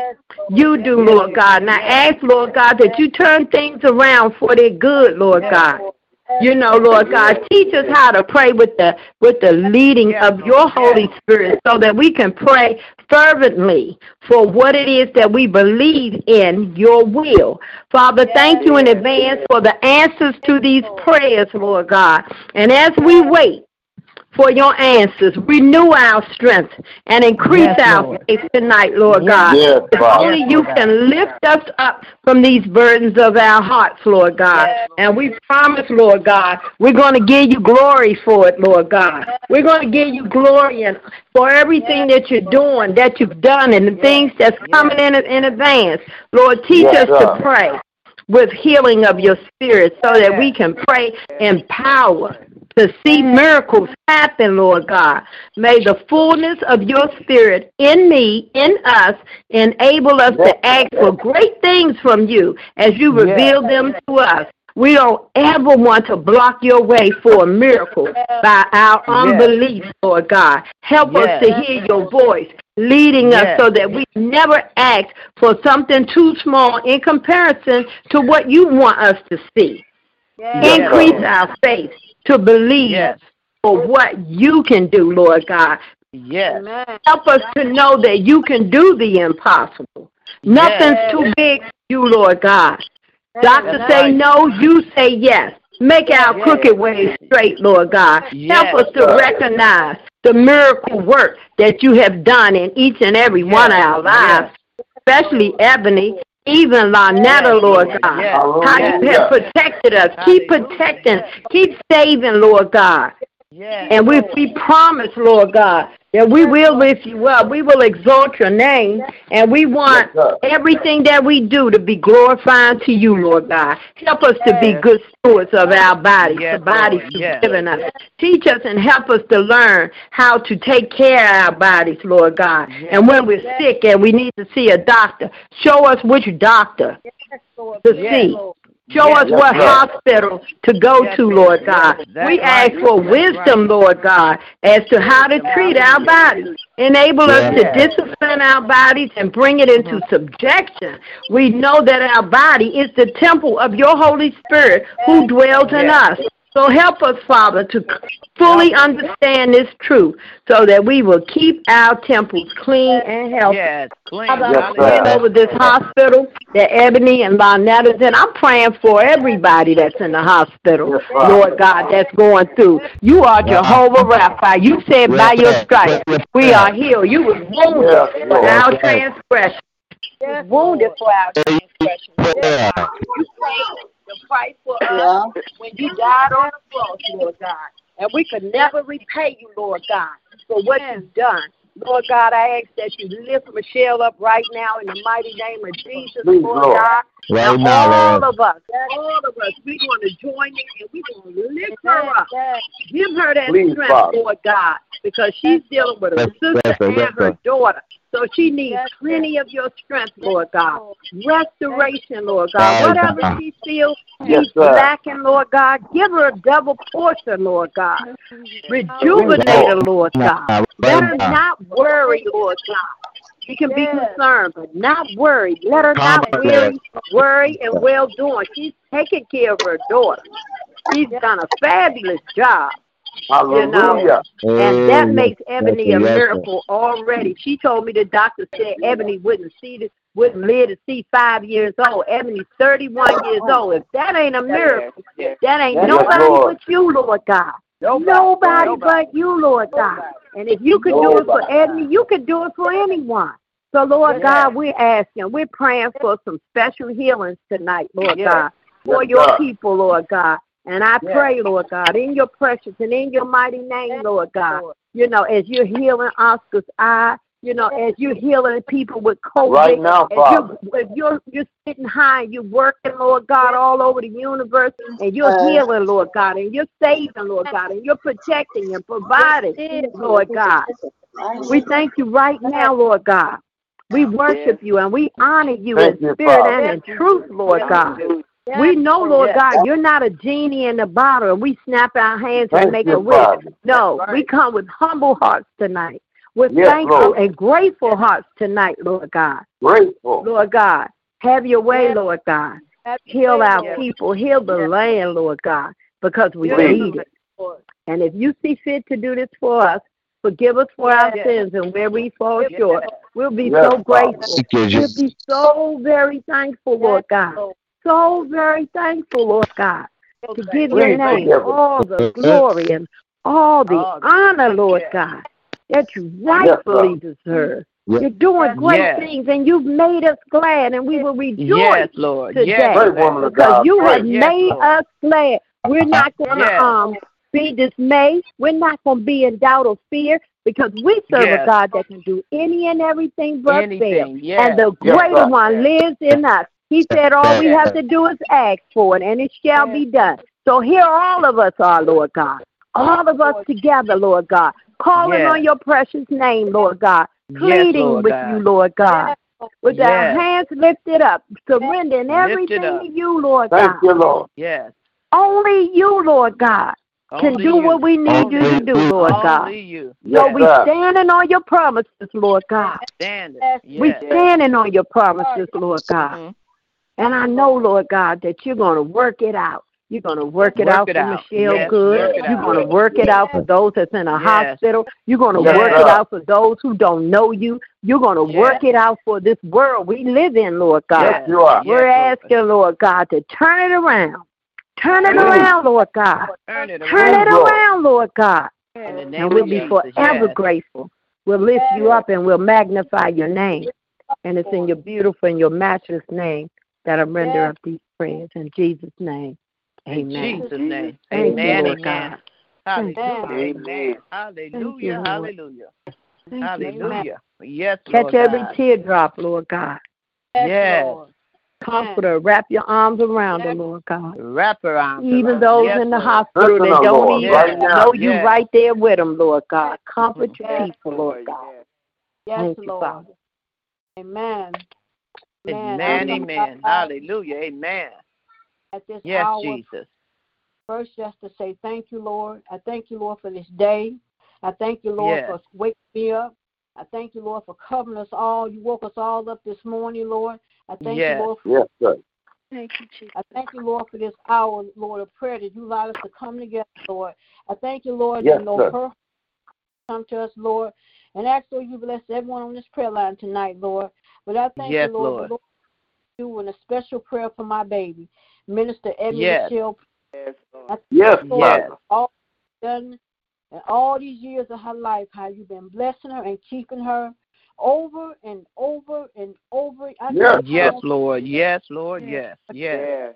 You do, Lord God. And I ask, Lord God, that you turn things around for their good, Lord God. You know, Lord God, teach us how to pray with the with the leading of your Holy Spirit so that we can pray fervently for what it is that we believe in your will. Father, thank you in advance for the answers to these prayers, Lord God. And as we wait, for your answers. Renew our strength and increase yes, our Lord. faith tonight, Lord God. Yes, only you can lift us up from these burdens of our hearts, Lord God. Yes. And we promise, Lord God, we're going to give you glory for it, Lord God. We're going to give you glory and for everything that you're doing, that you've done, and the things that's coming in in advance. Lord, teach us to pray with healing of your spirit so that we can pray in power to see miracles happen, Lord God. May the fullness of your spirit in me, in us, enable us to ask for great things from you as you reveal them to us. We don't ever want to block your way for a miracle by our unbelief, Lord God. Help yes. us to hear your voice leading yes. us so that we never ask for something too small in comparison to what you want us to see. Yes. Increase our faith to believe yes. for what you can do, Lord God. Yes. Help us to know that you can do the impossible. Nothing's yes. too big for you, Lord God. Doctors say no, you say yes. Make our yes. crooked ways straight, Lord God. Yes. Help us to recognize the miracle work that you have done in each and every yes. one of our lives, especially Ebony even Lynetta, Lord God. Yes. How yes. you have protected us. Keep protecting. Keep saving, Lord God. And we, we promise, Lord God, that we will lift you up. We will exalt your name, and we want Yes, everything that we do to be glorifying to you, Lord God. Help us to be good stewards of our bodies, Yes, the bodies you've given us. Teach us and help us to learn how to take care of our bodies, Lord God. And when we're sick and we need to see a doctor, show us which doctor to see. Show Yes, us what Lord. hospital to go Yes, to, Lord. Lord God. That's We right. ask for That's wisdom, right. Lord God, as to how to treat our bodies. Enable us to Yes. discipline our bodies and bring it into uh-huh. subjection. We know that our body is the temple of your Holy Spirit who dwells in us. So help us, Father, to fully understand this truth so that we will keep our temples clean and healthy. Yes, clean. Father, Yes, I'm praying over this hospital that Ebony and Lynette is in. I'm praying for everybody that's in the hospital, Yes, Lord God, that's going through. You are Jehovah Rapha. You said by your stripes we are healed. You was wounded Yes, for Lord. our transgression. You wounded for our transgression. Lord God. The price for us Yeah. when you died on the cross, Lord God. And we could never repay you, Lord God, for what you've done. Lord God, I ask that you lift Michelle up right now in the mighty name of Jesus, Please, Lord, Lord. God. Right and now, all Lord. of us, all of us, we're going to join in and we're going to lift her up. Give her that Please, strength, Father. Lord God, because she's dealing with her Yes, sister yes, sir, and yes, her daughter. So she needs plenty of your strength, Lord God. Restoration, Lord God. Whatever she feels Yes, she's sir. lacking, Lord God, give her a double portion, Lord God. Rejuvenate her, Lord God. Right Let her not worry, Lord God. She can be concerned, but not worried. Let her not Calm, worry, worry and well doing. She's taking care of her daughter. She's done a fabulous job. Hallelujah. And that makes Ebony a miracle already. She told me the doctor said Ebony wouldn't see this, wouldn't live to see five years old. Ebony's 31 years old. If that ain't a miracle, that ain't nobody but you, Lord God. Nobody, but you, Lord God. And if you could do it for Ebony, you could do it for anyone. So, Lord God, we're asking, we're praying for some special healings tonight, Lord God, for Yes, your God. people, Lord God. And I pray, Lord God, in your precious and in your mighty name, Lord God, you know, as you're healing Oscar's eye, you know, as you're healing people with COVID, Right now, as Father. you're, if you're you're sitting high, you're working, Lord God, all over the universe, and you're Uh, healing, Lord God, and you're saving, Lord God, and you're protecting and providing, Lord God. We thank you right now, Lord God. We worship you and we honor you Thank in spirit Father. and in truth, Lord God. We know, Lord God, you're not a genie in the bottle and we snap our hands and make you, a wish. Father. No, we come with humble hearts tonight, with Yes, thankful Lord. and grateful hearts tonight, Lord God. Grateful. Lord God, have your way, Lord God. Heal our Yes. people, heal the land, Lord God, because we Please. need it. And if you see fit to do this for us, forgive us for our Yes. sins and where we fall short. We'll be Yes, so grateful. Thank We'll be so very thankful, Lord God. So very thankful, Lord God, to give your name forgive all the glory and all the All the- honor, Lord yes. God, that you rightfully deserve. Yes. You're doing great Yes. things, and you've made us glad, and we will rejoice Yes, Lord. today Yes. Great woman of because you have Yes, made Lord. us glad. We're not going to Yes. um be dismayed. We're not going to be in doubt or fear because we serve a God that can do any and everything but fail. Yes. And the Yes, greater God. one lives in us. He said all we have to do is ask for it, and it shall be done. So here all of us are, Lord God. All of us together, Lord God. Calling Yes. on your precious name, Lord God. Yes, Pleading Lord with God. you, Lord God. With our hands lifted up, surrendering everything up. to you, Lord Thank God. you, Lord. Yes. Only you, Lord God, can Only do you. what we need you to do, Lord God. Only you. So we sir. standing on your promises, Lord God. Stand it. We Yes. standing on your promises, Lord God. Mhm. And I know, Lord God, that you're going to work it out. You're going to work it Work out it for out. Michelle Yes, Good. You're going to work it out for those that's in a Yes. hospital. You're going to Yes, work it out for those who don't know you. You're going to Yes. work it out for this world we live in, Lord God. Yes, you are. We're Yes, asking, Lord God, to turn it around. Turn it Please. around, Lord God. Turn it Turn around. it Lord. around, Lord God. In the name And we'll be forever Yes. grateful. We'll lift you up and we'll magnify your name. And it's in your beautiful and your matchless name that I render up these prayers. In Jesus' name, In amen. Jesus' name. Thank you, Amen. Lord Amen. God. Hallelujah. Amen. Hallelujah. Hallelujah. Hallelujah. Yes, Lord Catch every God. teardrop, Lord God. Yes. Lord. Comfort her. Wrap your arms around her, Lord God. Wrap around Even those yes, in the Lord. hospital Strengthen that don't Lord, even right know you Yes. right there with them, Lord God. Comfort your people, Lord God. Yes, Thank you, Lord. Father. Amen. Amen, I'm amen. Hallelujah, amen. At this Yes, hour, Jesus. first just to say thank you, Lord. I thank you, Lord, for this day. I thank you, Lord, Yes. for waking me up. I thank you, Lord, for covering us all. You woke us all up this morning, Lord. I thank Yes. you, Lord, for Yes, sir. Thank you, Jesus. I thank you, Lord, for this hour, Lord, of prayer that you allowed us to come together, Lord. I thank you, Lord, Yes, that no sir. hurt come to us, Lord. And ask, Lord, you bless everyone on this prayer line tonight, Lord. But I thank Yes, you, Lord, Lord. for Lord, you and a special prayer for my baby, Minister Edmund Yes. Michelle. Yes, Lord. Yes, Lord, Yes. All done and all these years of her life, how you've been blessing her and keeping her over and over and over. I Yes, thank you, Yes, Lord, Lord. Yes, Lord. Yes. Yes. Yes.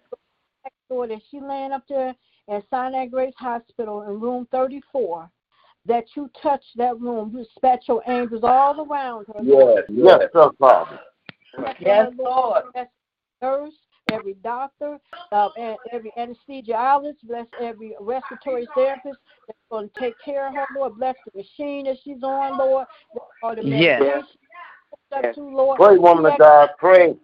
Lord, that she laying up there at Sinai Grace Hospital in room 34, that you touch that room. You dispatch your angels all around her. Yes, yes, sir, Father. Bless Yes, Lord. Bless nurse, every doctor, uh, and every anesthesiologist, bless every respiratory therapist that's going to take care of her, Lord. Bless the machine that she's on, Lord. Bless all the Yes. medication she's up to, Lord. Pray, woman of God, pray.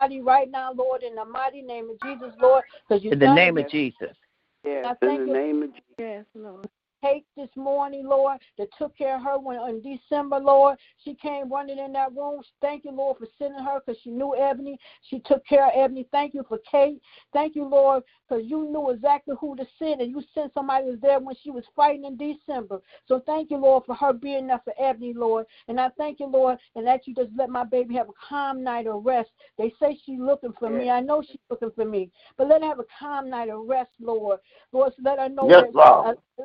Body right now, Lord, in the mighty name of Jesus, Lord, because you In the name of Jesus. Yes. In the name of Jesus. Yes, Lord. Kate this morning, Lord, that took care of her when in December, Lord. She came running in that room. Thank you, Lord, for sending her because she knew Ebony. She took care of Ebony. Thank you for Kate. Thank you, Lord, because you knew exactly who to send, and you sent somebody was there when she was fighting in December. So thank you, Lord, for her being there for Ebony, Lord. And I thank you, Lord, and that you just let my baby have a calm night of rest. They say she's looking for me. I know she's looking for me. But let her have a calm night of rest, Lord. Lord, so let her know Yes, that Lord. Uh,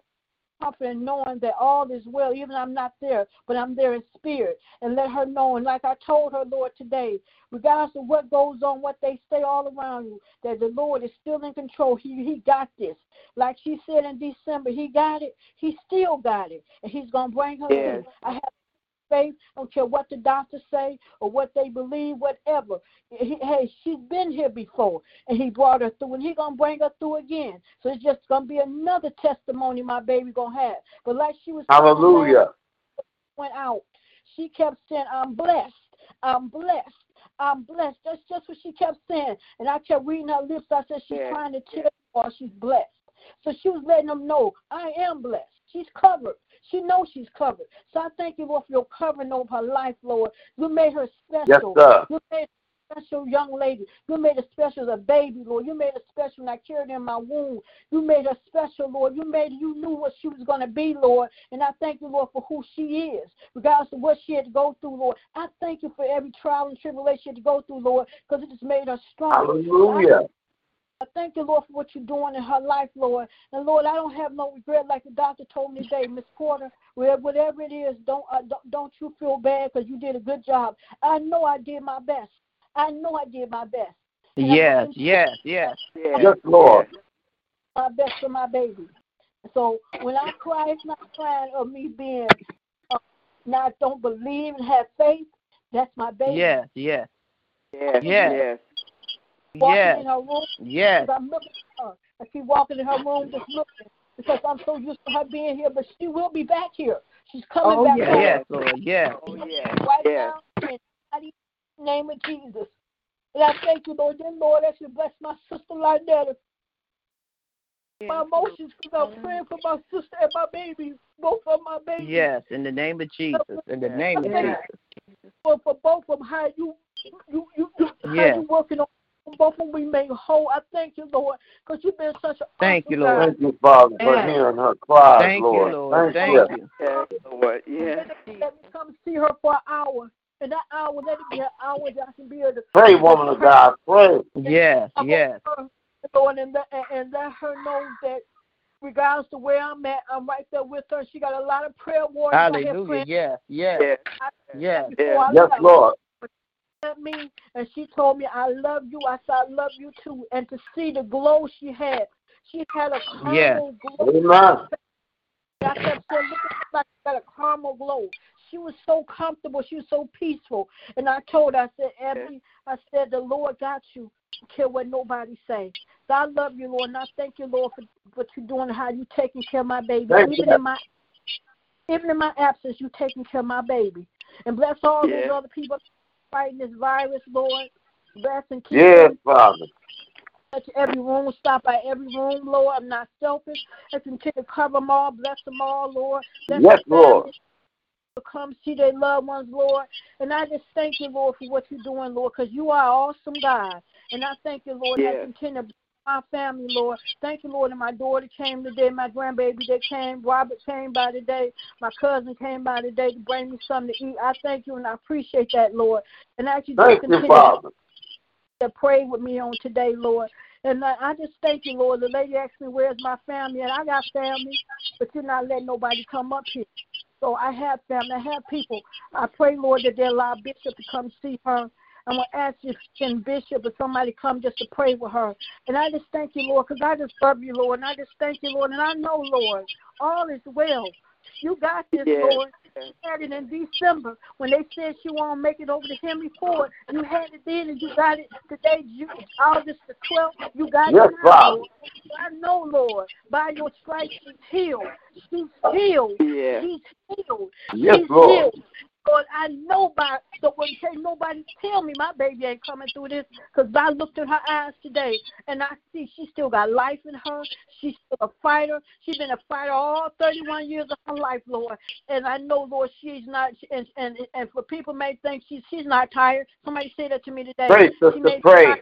uh, confident knowing that all is well, even I'm not there, but I'm there in spirit. And let her know, and like I told her, Lord, today, regardless of what goes on, what they say all around you, that the Lord is still in control. He he got this. Like she said in December, he got it. He still got it. And he's gonna bring her Yes. through. I have faith, I don't care what the doctors say or what they believe, whatever. He, hey, she's been here before, and he brought her through, and he's gonna bring her through again. So it's just gonna be another testimony my baby gonna have. But like she was telling me Hallelujah. went out, she kept saying, "I'm blessed, I'm blessed." I'm blessed. That's just what she kept saying. And I kept reading her lips. I said, She's Yeah. trying to tell you all she's blessed. So she was letting them know, I am blessed. She's covered. She knows she's covered. So I thank you, Lord, for your covering over her life, Lord. You made her special. Yes, sir. You made special young lady. You made her special as a baby, Lord. You made her special when I carried her in my womb. You made her special, Lord. You made you knew what she was going to be, Lord. And I thank you, Lord, for who she is, regardless of what she had to go through, Lord. I thank you for every trial and tribulation she had to go through, Lord, because it just made her strong. Hallelujah. I thank you, Lord, for what you're doing in her life, Lord. And Lord, I don't have no regret, like the doctor told me today, Miss Porter. Whatever it is, don't uh, don't, don't you feel bad because you did a good job. I know I did my best. I know I did my best. And Yes, yes, yes. Yes. Yes, Lord. my best for my baby. So when I cry, it's not crying of me being uh, not don't believe and have faith. That's my baby. Yes, yes, Yes. Yes. Yes. Walking yes, in her room, yes. I'm looking at her. I keep walking in her room just looking because I'm so used to her being here, but she will be back here. She's coming Oh, back home yes, Lord, yes. Oh, yes. right Yes. now in the name of Jesus. And I thank you, Lord. Then, Lord, that you bless my sister Lynetta. My emotions because I'm praying for my sister and my baby, both of my babies. Yes, in the name of Jesus. In the name of Jesus. For, for both of them, how you, you, you, you how Yes. you working on both of them, we made whole. I thank you, Lord, because you've been such a Thank awesome you, Lord. God. Thank you, Father, for Yes. hearing her cries, Thank you, Lord. Lord. Thank Thank you. you. Yes, Lord. Yes. Let me come see her for an hour. And that hour, let it be an hour that I can be able to Pray, woman of God, pray. Yes, I hope yes. her, Lord, and let, and- and let her know that regardless to where I'm at, I'm right there with her. She got a lot of prayer warriors out here Hallelujah. praying Yes, yes, Yes. yes. before I Yes. Lord. At me, and she told me, "I love you." I said, "I love you too." And to see the glow she had, she had a Yes. caramel glow. Amen. I kept saying, "Look at her like, had a caramel glow. She was so comfortable. She was so peaceful. And I told her, I said, Abby, I said, the Lord got you. Care what nobody say. So I love you, Lord, and I thank you, Lord, for what you're doing, how you taking care of my baby. Thank even you. in my even in my absence, you taking care of my baby. And bless all Yeah. those other people fighting this virus, Lord. Bless and keep Yes, them. Father. Touch every room, stop by every room, Lord. I'm not selfish. And continue to cover them all, bless them all, Lord. Bless Yes, Lord. come see their loved ones, Lord. And I just thank you, Lord, for what you're doing, Lord, because you are awesome, God. And I thank you, Lord, that Yeah. continue to my family, Lord. Thank you, Lord, and my daughter came today, my grandbaby they came, Robert came by today, my cousin came by today to bring me something to eat. I thank you and I appreciate that, Lord. And I you just Thank you, continue Father. to pray with me on today, Lord. And I, I just thank you, Lord. The lady asked me, Where's my family? And I got family, but you're not letting nobody come up here. So I have family, I have people. I pray, Lord, that they allow Bishop to come see her. I'm going to ask you, can Bishop or somebody come just to pray with her? And I just thank you, Lord, because I just love you, Lord. And I just thank you, Lord. And I know, Lord, all is well. You got this, Yes. Lord. You had it in December when they said she won't make it over to Henry Ford. You had it then, and you got it today, August the 12th. You got Yes, it now, Lord. I know, Lord, by your stripes she's healed. She's healed. She's healed. Yes, She's Lord. healed. Lord, I know by so when say nobody tell me my baby ain't coming through this, because I looked in her eyes today and I see she still got life in her. She's still a fighter. She's been a fighter all 31 years of her life, Lord. And I know, Lord, she's not. And and and for people may think she's she's not tired. Somebody said that to me today. Pray, She sister, may pray. not-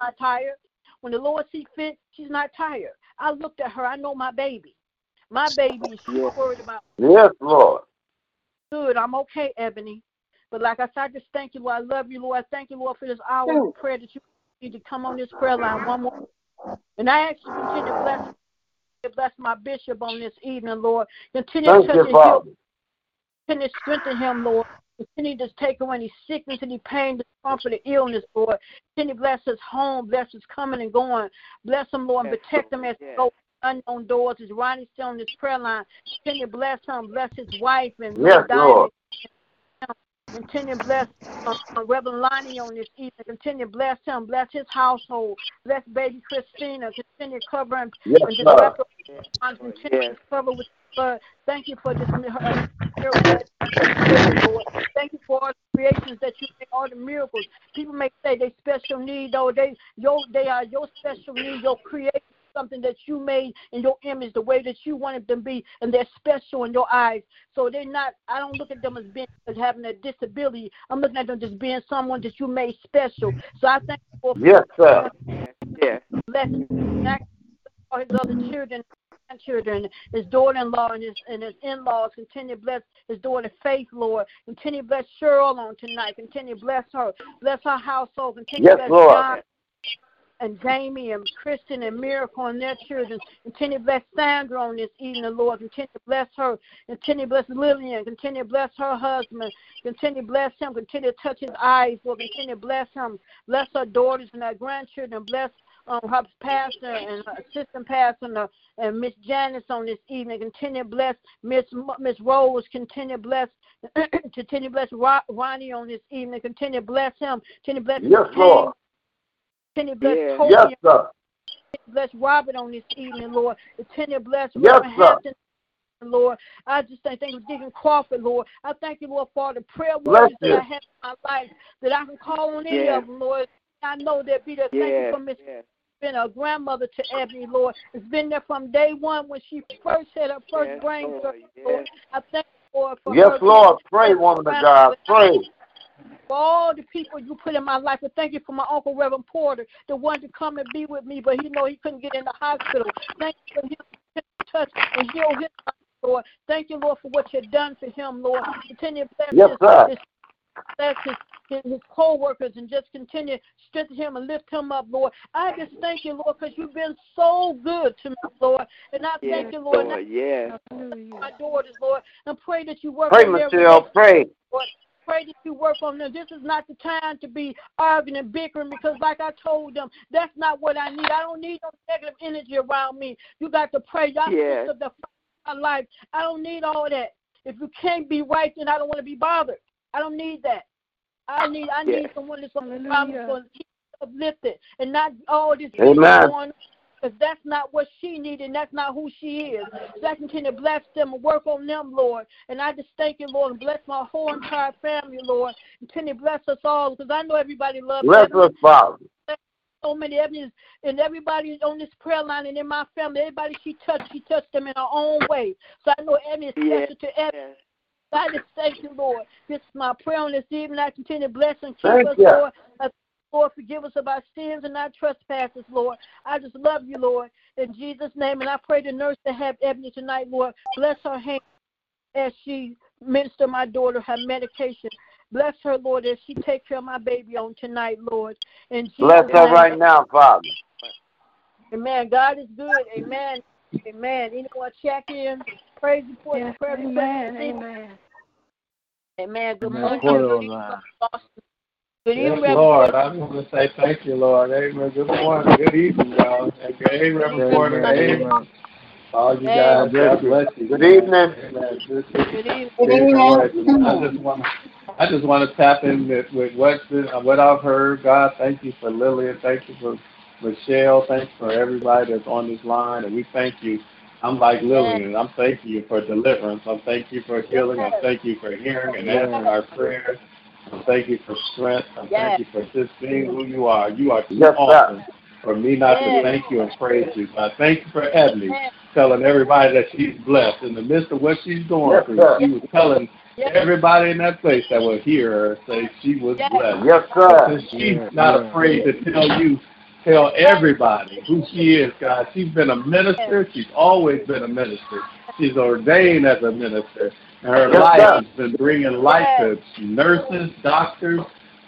not tired. When the Lord see fit, she's not tired. I looked at her. I know my baby. My baby is Yeah. worried about Yes, Lord. Good. I'm okay, Ebony. But like I said, I just thank you, Lord. I love you, Lord. I thank you, Lord, for this hour of prayer that you need to come on this prayer line one more. And I ask you to continue to bless, to bless my bishop on this evening, Lord. Continue Thank to touch you, and heal. Father. Continue to strengthen him, Lord. Continue to take away any sickness, any pain, discomfort, or illness, Lord. Continue to bless his home, bless his coming and going. Bless him, Lord, and protect him as he goes unknown doors. As Ronnie's still on this prayer line, continue to bless him, bless his wife and Yes. Lord. Continue to bless uh, Reverend Lonnie on this evening. Continue to bless him, bless his household, bless baby Christina. Continue to cover him Yes, and just wrap Continue Yes. to cover with blood. Thank you for this. Uh, miracle, Thank you for all the creations that you make, all the miracles. People may say they special need, though they your they are your special need, your creation, something that you made in your image, the way that you wanted them to be, and they're special in your eyes. So they're not. I don't look at them as being as having a disability. I'm looking at them just being someone that you made special. So I thank you for Yes, sir. Yes. blessing all his other children, grandchildren, his daughter-in-law, and his and his in-laws. Continue to bless his daughter Faith, Lord. Continue to bless Cheryl on tonight. Continue to bless her. Bless her household. Continue Yes, bless Lord. John and Jamie and Kristen and Miracle and their children. Continue to bless Sandra on this evening, Lord. Continue to bless her. Continue to bless Lillian. Continue to bless her husband. Continue to bless him. Continue to touch his eyes, Lord. Continue to bless him. Bless her daughters and her grandchildren. Bless um, her pastor and her assistant pastor and, uh, and Miss Janice on this evening. Continue to bless Miss Miss Rose. Continue to bless continue to bless Ronnie on this evening. Continue to bless him. Continue to bless Yes, Lord. Kane. Continue bless Yeah. Toby Yes, sir. bless Robert on this evening, Lord. Continue to bless Yes, Reverend sir. Hampton, Lord. I just thank, thank you for Deacon Crawford, Lord. I thank you, Lord, for all the prayer Bless words that. I have in my life that I can call on any Yeah. of them, Lord. I know there be there. Thank you for Miss Yes. been a grandmother to Ebony, Lord. It's been there from day one when she first had her first Yes, brain Lord. surgery, Yes. Lord. I thank you, Lord, for Yes, being Lord. Pray, woman of God. Pray. For all the people you put in my life. And thank you for my uncle Reverend Porter, the one to come and be with me, but he know he couldn't get in the hospital. Thank you for him touch and heal his Lord. Thank you, Lord, for what you've done for him, Lord. Continue to bless Yes, his, sir. his bless his, his, his co-workers and just continue to strengthen him and lift him up, Lord. I just thank you, Lord, because you've been so good to me, Lord. And I Yes, thank you, Lord. Lord. Yes. my daughters, Lord, and pray that you work Pray, Michelle. Pray. Lord. Pray that you work on them. This is not the time to be arguing and bickering because, like I told them, that's not what I need. I don't need no negative energy around me. You got to pray. Y'all Yes. sister the my life. I don't need all that. If you can't be right, then I don't want to be bothered. I don't need that. I need I need Yeah. someone that's going to Hallelujah. going uplifted and not all this Amen. going because that's not what she needed and that's not who she is. So I continue to bless them and work on them, Lord. And I just thank you, Lord, and bless my whole entire family, Lord. And Continue to bless us all because I know everybody loves Bless us, Father. so many evidence and everybody on this prayer line and in my family, everybody she touched, she touched them in her own way. So I know Ebony is Yeah. special to every. Yes. I just thank you, Lord. This is my prayer on this evening. I continue to bless and keep Thank us, you. Lord. Uh, Lord, forgive us of our sins and our trespasses, Lord. I just love you, Lord, in Jesus' name. And I pray the nurse to have Ebony tonight, Lord. Bless her hand as she minister my daughter her medication. Bless her, Lord, as she take care of my baby on tonight, Lord. And Jesus' Bless her name. right now, Father. Amen. God is good. Amen. Amen. Anyone check in? Praise report. Yes, prayer amen, amen. Amen. Good morning. Put it Good online. Good Yes, evening, Reverend. Lord. I just want to say thank you, Lord. Amen. Good morning. Good evening, y'all. Hey, Reverend Porter. Amen. All you guys, God bless you. Good evening. Amen. Good to Good evening. I just want to, I just want to tap in with, with what uh, what I've heard. God, thank you for Lillian. Thank you for Michelle. Thanks for everybody that's on this line, and we thank you. I'm like Lillian, and I'm thanking you for deliverance. I'm thank you for healing. I'm thank you for hearing and answering our prayers. I thank you for strength. I thank you for just being who you are. You are too Yes, sir. awesome for me not Yes. to thank you and praise you. So I thank you for Ebony Yes. telling everybody that she's blessed in the midst of what she's going Yes, through. sir. She was telling Yes. everybody in that place that would hear her say she was Yes. blessed. Yes, sir. Since she's not afraid to tell you, tell everybody who she is, God. She's been a minister. She's always been a minister. She's ordained as a minister. And her Yes, life sir. has been bringing life to nurses, doctors,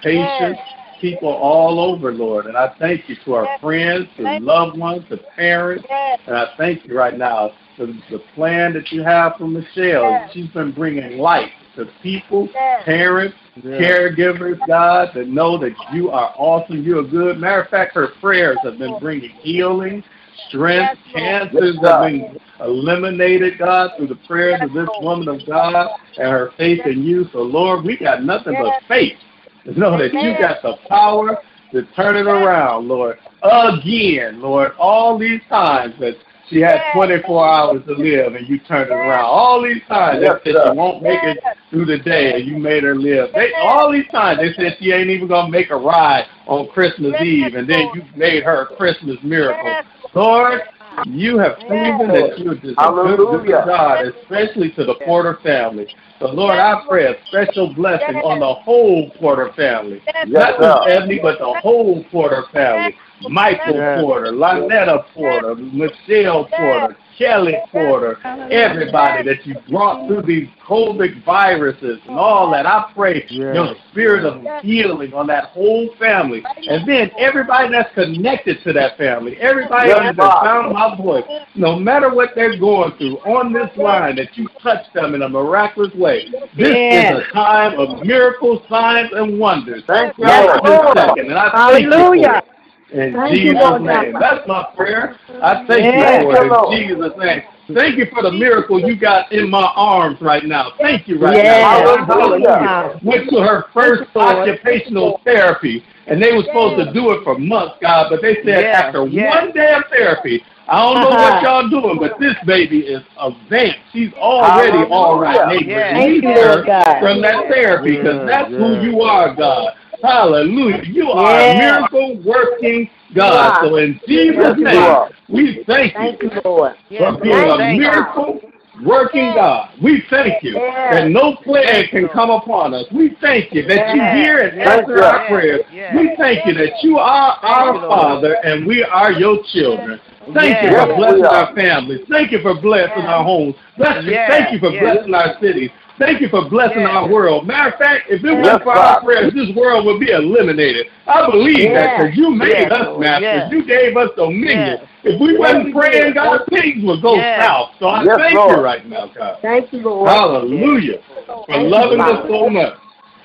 patients, people all over, Lord. And I thank you to our Yes. friends, to loved ones, to parents. Yes. And I thank you right now for the plan that you have for Michelle. Yes. She's been bringing light to people, Yes. parents, caregivers, God, that know that you are awesome. You're good. Matter of fact, her prayers have been bringing healing, strength, Yes, cancers Yes, have been eliminated, God, through the prayers of this woman of God and her faith in you. So, Lord, we got nothing but faith to know that you got the power to turn it around, Lord. Again, Lord, all these times that she had 24 hours to live and you turned it around. All these times Yes, they said she won't make it through the day and you made her live. They, all these times they said she ain't even gonna make a ride on Christmas Eve and then you made her a Christmas miracle. Lord, you have proven that you're just a good, good God, especially to the Porter family. So Lord, I pray a special blessing on the whole Porter family. Not Yes, just sir. Ebony, but the whole Porter family. Michael Porter, Lynetta Porter, Michelle Porter, Kelly Porter, everybody that you brought through these COVID viruses and all that. I pray your spirit of healing on that whole family. And then everybody that's connected to that family, everybody Yes, under the Father. sound of my voice, no matter what they're going through on this line, that you touch them in a miraculous way. This Yes. is a time of miracles, signs, and wonders. Thank you, Right Lord. this second. And I thank you for Hallelujah. In Thank Jesus' Lord name. God. That's my prayer. I thank Yes. you for in Jesus' name. Thank you for the miracle you got in my arms right now. Thank you right Yes. now. Hallelujah. Hallelujah. Went to her first occupational therapy, and they were supposed to do it for months, God, but they said Yes, after yes. one day of therapy, I don't know what uh-huh. y'all doing, but this baby is advanced. She's already all right. They Yes. Thank you, God. from that therapy because mm, that's who mm. you are, God. Hallelujah. You are Yes. a miracle working God. So in Jesus' name, we thank you Thank you, Lord. for being a Thank you. miracle working God. We thank you that no plague can come upon us. We thank you that you hear and answer our prayers. We thank you that you are our Father and we are your children. Thank you for blessing our families. Thank you for blessing our homes. Bless you. Thank you for blessing our cities. Thank you for blessing Yes. our world. Matter of fact, if it Yes, wasn't for our prayers, this world would be eliminated. I believe that because you made Yes, us Lord. masters. Yes. You gave us dominion. Yes. If we wasn't praying, did. God, things would go Yes. south. So I Yes, thank Lord. you right now, God. Thank you, Lord. Hallelujah. For Thank you, loving us so much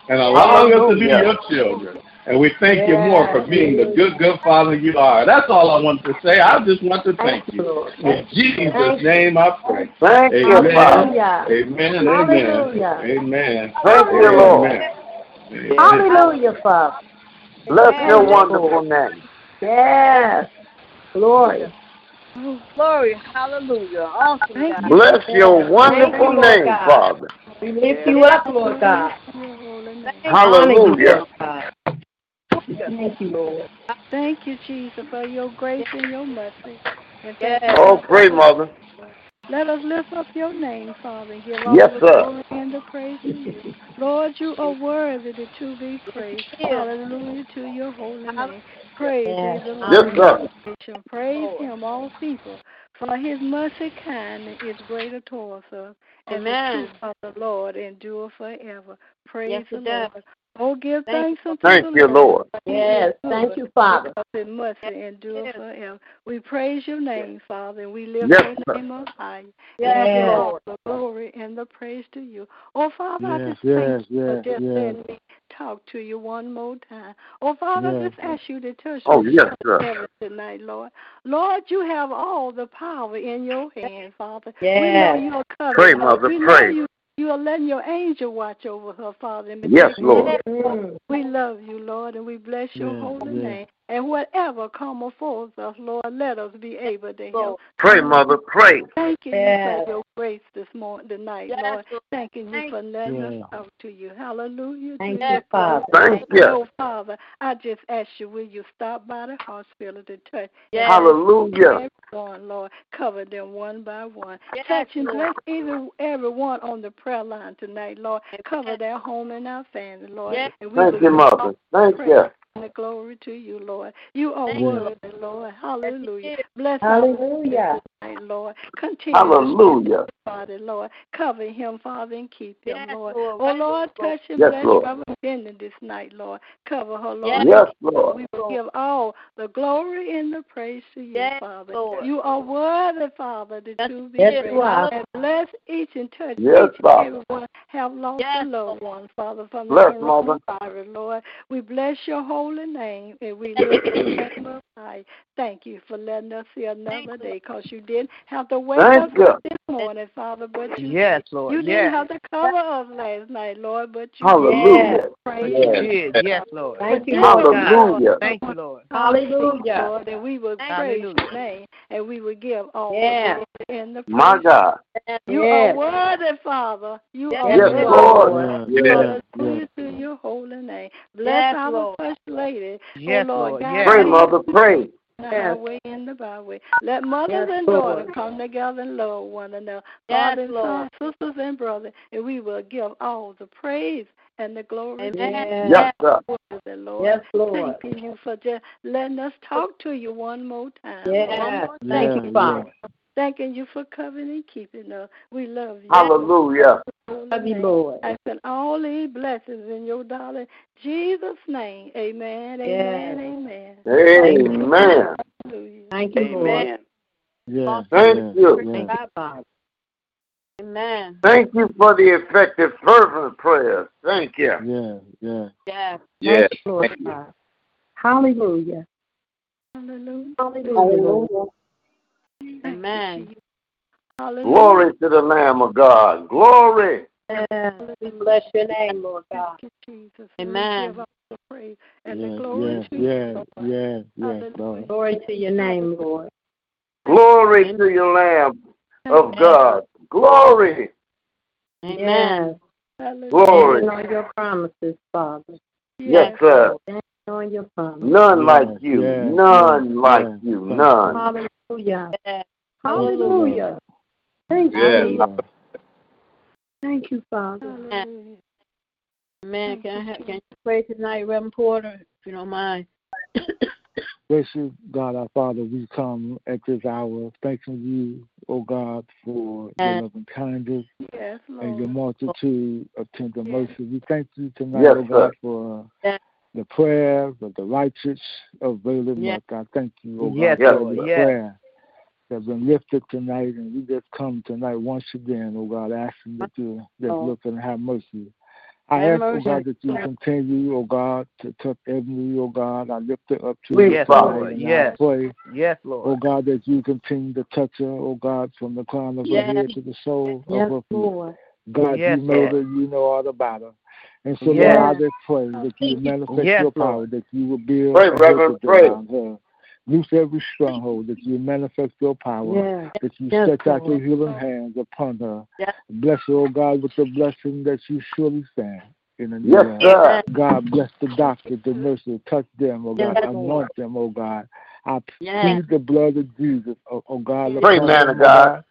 and allowing us to be your children. And we thank you more for being the good, good Father you are. That's all I want to say. I just want to thank you. In Jesus' name I pray. Thank you, Amen. Father. Amen. Hallelujah. Amen. Amen. Thank you, Lord. Amen. Amen. Hallelujah, Father. Bless your wonderful name. Yes. Glory. Oh, glory, hallelujah. Awesome, God. Bless your wonderful Lord name, God. Father. We lift you up, Lord God. Your holy name. Hallelujah. Honor you, Lord God. Thank you, Lord. Thank you, Jesus, for your grace and your mercy. And Yes. Oh, pray, Mother. Let us lift up your name, Father, give all Yes, the sir. glory and the praise to you. Lord, you are worthy to be praised. Hallelujah to your holy name. Praise Yes. ye the Yes, sir. Praise him, all people. For his mercy kindness is greater towards us. And Amen. the truth of the Lord endure forever. Praise Yes, the it does. Lord. Oh, give Thank thanks unto Thank the you, Lord. Lord. Yes. Thank you, Father. Because his mercy endure Yes. forever. We praise your name, Father, and we lift Yes, your sir. name up high. Yes, And we Yes. all the glory and the praise to you. Oh, Father, I Yes, just yes, thank you for yes, just yes. letting me talk to you one more time. Oh, Father, I Yes. just ask you to touch Oh, me yes, sir. tonight, Lord. Lord, you have all the power in your hand, Father. Yes. We know you're covered. Pray, Mother, we pray. know you you are letting your angel watch over her, Father. and Yes, Lord. We love you, Lord, and we bless your Yes, holy yes. name. And whatever come afore us, Lord, let us be able to help. Pray, Mother, pray. Thanking Yes. you for your grace this morning, tonight, Yes, Lord. Lord. Thanking you for letting Yeah. us talk to you. Hallelujah. Thank to you, your Father. Thank praise. you. Oh, Father, I just ask you, will you stop by the hospital to touch Yes. Hallelujah. everyone, Lord? Cover them one by one. Yes, Touch and bless even everyone on the prayer line tonight, Lord. Cover their home and our family, Lord. Yes. And we Thank you, Mother. Thank praise you. And the glory to you, Lord. You are Thank you, worthy, Lord. Hallelujah. Yes. Bless Hallelujah. tonight, Lord. Continue Hallelujah. to Father, Lord. Cover him, Father, and keep him, Yes, Lord. Lord. Oh, Lord, Lord. touch and Yes, bless Lord. Reverend Bennett this night, Lord. Cover her, Lord. Yes. Yes, We will give all the glory and the praise to you, Yes, Father. Lord. You are worthy, Father, to, Yes, to be Yes, praised. you are. And bless each and touch Yes, each Father. and everyone have lost Yes, a loved one, Father, from Bless, the Mother. coronavirus, Lord. We bless your holy name and we lift your name up high. Thank you for letting us see another day because you didn't have to wake Thank us you. up this morning, Father, but you Yes, Lord. you didn't have to cover us last night, Lord, but you Hallelujah. did. Praise You Yes. did. Yes, Lord. Thank you, you. Lord God. Hallelujah. Thank you, Lord. Hallelujah. Lord, and we will praise Hallelujah. your name and we will give all Yeah. the the praise. My God. You Yes. are worthy, Father. You Yes, are Yes, worthy. you Lord. Yes, Yes. yes, Hallelujah yes. to your holy name. Bless Yes, our Lord. first lady. Oh, yes, oh, Lord, Lord. God, Yes. Pray, Mother, pray. the Yes. highway and the byway. Let mothers Yes, and Lord. daughters come together and love one another. Yes, Fathers, Lord. sons, sisters, and brothers, and we will give all the praise and the glory to Amen. you. Yes, sir. Worthy, Lord. Yes, Lord. Thank you for just letting us talk to you one more time. Yes. Lord. Thank Yeah, you, Father. Thanking you for covering and keeping us. We love you. Hallelujah. Love you, Lord. I said all these blessings in your darling Jesus' name. Amen. Yes. Amen. Amen. Amen. Hallelujah. Thank you, Lord. Amen. Yes, Thank yes, you. yes. Thank you, Father. Amen. Thank you for the effective, fervent prayers. Thank you. Yeah, yeah. Yes. Yes. Thank you, Lord God. Hallelujah. Hallelujah. Hallelujah, Amen. Hallelujah. Glory to the Lamb of God. Glory. Yes. We bless your name, Lord God. You, Jesus. Amen. We give all the praise and the Yes, glory yes, to yes, yes, yes, Lord. Glory to your name, Lord. Glory to your Lamb of God. Glory. Amen. Hallelujah. Glory. Standing on your promises, Father. Yes, sir. Standing on your promises. None Yes, like you. yes, None yes, like yes. you. Thank None. Hallelujah. Yes. Hallelujah. Thank Yes. you. Thank you, Father. Hallelujah. Amen. Can I have, can you pray tonight, Reverend Porter, if you don't mind? Gracious God, our Father, we come at this hour thanking you, O God, for your loving kindness Yes, and your Lord. multitude of tender Yes. mercy. We thank you tonight, Yes, O God, sir. for Yes. the prayers of the righteous availing Yes. much. I thank you, O Yes, God, for Lord. every Yes. prayer that's been lifted tonight. And we just come tonight once again, O God, asking that you just look and have mercy. I Have ask, oh mercy. God, that you continue, oh God, to touch Ebony, oh God. I lift her up to Please, you Yes, Lord. and Yes. I pray, Yes, oh Lord. God, that you continue to touch her, oh God, from the crown of her Yes. head to the sole Yes, of her feet. Lord. God, Yes, you know Lord. that you know all about her. And so, Yes. Lord, I just pray that you manifest Yes, your power, Lord. that you will build Pray, a Reverend, pray. around her. Loose every stronghold, that you manifest your power, Yes. that you Yes, stretch out your healing hands upon her. Yes. Bless her, oh God, with the blessing that you surely stand in the name. sir. God bless the doctor, the nurses, touch them, oh God, Yes, anoint Lord. them, oh God. I Yes. plead the blood of Jesus, oh, oh God, Pray, upon man of God. God,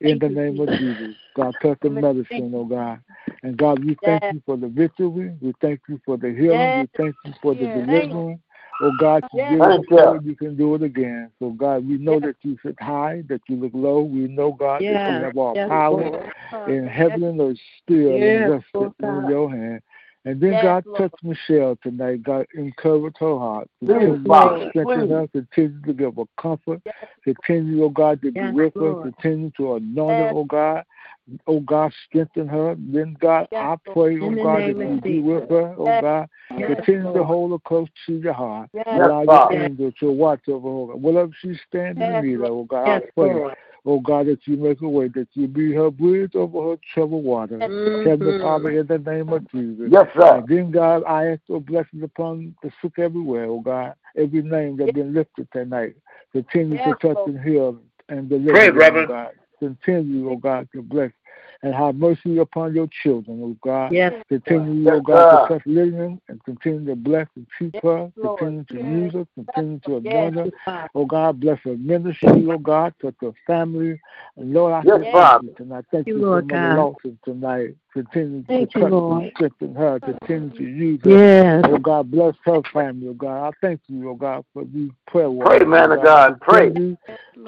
in the name of Jesus. Jesus. God, touch the medicine, oh God. And God, we thank Yes. you for the victory. We thank you for the healing. Yes. We thank you for the deliverance. Oh God, you Yes. did it Thank before, you. you can do it again. So God, we know Yes. that you sit high, that you look low. We know, God, that you have all Yes, power Lord. in heaven and earth still Yes, invested Lord in your hand. And then Yes, God Lord. touch Michelle tonight. God encourage her heart. Please, Continue to Father, strengthen her. Continue to give her comfort. Yes. Continue, oh God, to be Yes, with her. Continue to anoint her, oh God. Oh God, strengthen her. Then God, Yes, I pray, oh In the God, that you be with her, oh Yes. God. Yes, Continue to hold her close to your heart. Yes. Yes, Allow your Father. angel to watch over her. oh God. Whatever she's standing in Yes, need of, oh God, Yes, I pray, Lord. oh God, that you make a way, that you be her bridge over her troubled water. Heavenly Father, in the name of Jesus. Yes, sir. And then, God, I ask for blessings upon the sick everywhere, oh God. Every name that's been lifted tonight. Continue Yes, to touch Lord. and heal and deliver Pray, them, oh Reverend. God. Continue, oh God, to bless and have mercy upon your children, oh God. Yes, Continue, Yes, oh God, sir. to touch Lillian and continue to bless and keep her. Lord. Continue to Yes. use her. Continue to Yes, anoint her. Father. Oh God, bless her ministry, oh God, touch her family. And Lord, I Yes, say Father. thank you tonight. Thank you, you for Lord Mother God. Lawson tonight. Continue Thank to you, touch Lord. and strengthen her. Continue to use her. Yes. Oh God, bless her family, oh God. I thank you, oh God, for these prayer words. Pray, warriors. man oh of God. Pray. Continue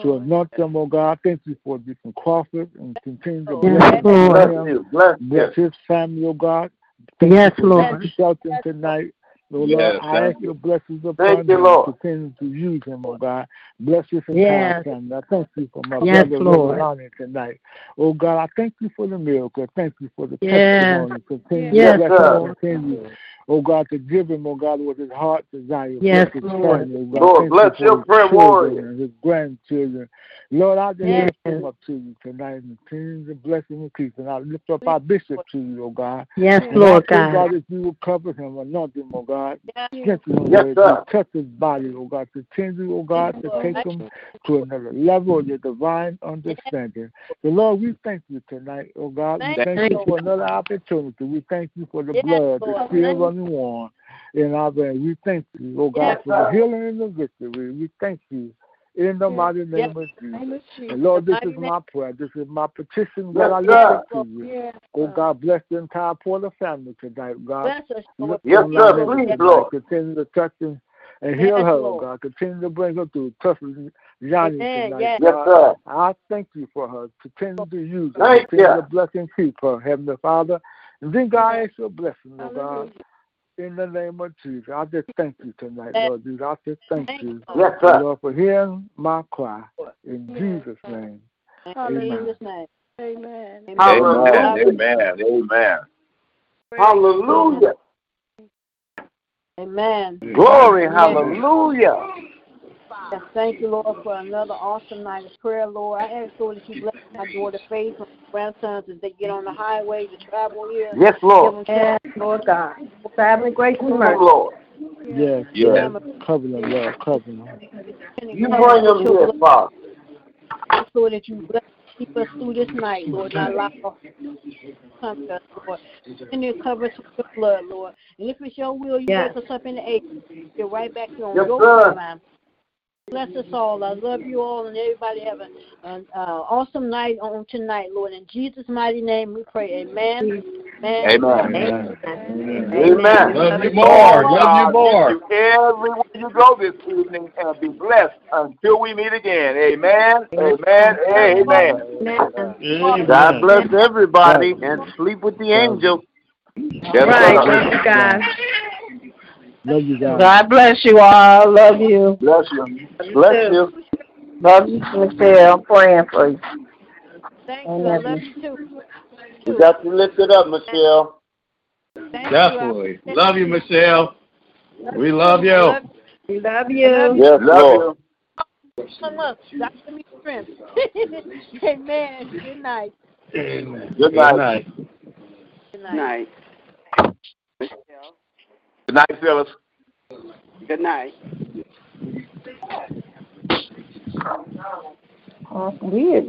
to anoint them, oh God. Thank you for Deacon Crawford and continue to Yes, bless, Lord. Bless him. you. Bless Bless you. his family, oh God. Thank Yes, you for Lord. Deacon Shelton tonight. Oh Lord, Yes, I ask thank your blessings upon Thank you, him. Lord. Continue to use him, oh God. Bless his entire Yes. family. I thank you for my Yes, brother Lord. Lonnie tonight. Oh God, I thank you for the miracle. Thank you for the Yes. testimony. Continue Yes, to bless sir. him. Continue, oh God, to give him, oh God, what his heart desires. Yes, his Lord. Family, oh Lord, bless your prayer warrior. His grandchildren. Lord, I just yes. lift him up to you tonight and cleanse and bless him and keep him. I lift up our bishop to you, oh God. Yes, and Lord I God. God, if you will cover him, anoint him, oh God. Yes, him, oh yes sir. Touch his body, oh God. Continue, oh God, to take him to another level of your divine understanding. So, Lord, we thank you tonight, oh God. We thank, thank you for another opportunity. We thank you for the blood, the silver, 21 in our veins. We thank you, oh God, yes, for the healing and the victory. We thank you in the yes. mighty name yes. of Jesus. And Lord, this is my prayer. This is my petition that I lift to you. Oh God, bless the entire Porter family tonight, oh God. Bless yes, sir. Please, Lord. Continue to touch and and heal her, oh Lord. God. Continue to bring her through tough Johnny Amen. tonight. Yes. God. yes, sir. I thank you for her. Continue to use her. Thank continue you. to bless and keep her, Heavenly Father. And then God ask your blessing, Lord God. Hallelujah. In the name of Jesus, I just thank you tonight, Lord Jesus. I just thank Thank you, you, Yes, sir. Lord, for hearing my cry. In Yes. Jesus' name, In Hallelujah. Jesus' name. Amen. Amen. Hallelujah. Amen. Amen. Hallelujah. Amen. Glory. Amen. Hallelujah. Yes, thank you, Lord, for another awesome night of prayer, Lord. I ask, Lord, that you bless my daughter Faith and my grandsons as they get on the highway to travel here. Yes, Lord. them Yes, Lord God. Family, grace and Yes, mercy. Lord. yes, Yes. Lord. Cover them, Lord. Cover them. You bring them here, Father. ask, Lord, that you bless keep us through this night, Lord, not allow us to come to us, Lord. Continue to cover us with your blood, Lord. And if it's your will, you Yes. wake us up in the eight. Get right back here on Yes, your sir. time. Bless us all. I love you all, and everybody have an, an uh, awesome night on tonight, Lord. In Jesus' mighty name, we pray. Amen. Amen. Amen. Amen. Love you more. Love you more. You everywhere you go this evening and be blessed until we meet again. Amen. Amen. Amen. Amen. God bless everybody and sleep with the angels. All right. Love you guys. Love you guys. God bless you all. Love you. Bless you. Bless you. Love you, Michelle. I'm praying for you. Thank you. I love you too. You got to lift it up, Michelle. Thank Definitely. You. Love you, Michelle. We love you. We love you. Yes, Love you. So much. God give me strength. Amen. Good night. Amen. Good night. Good Good night. night. Michelle. Good night, Phyllis. Good night. Weird.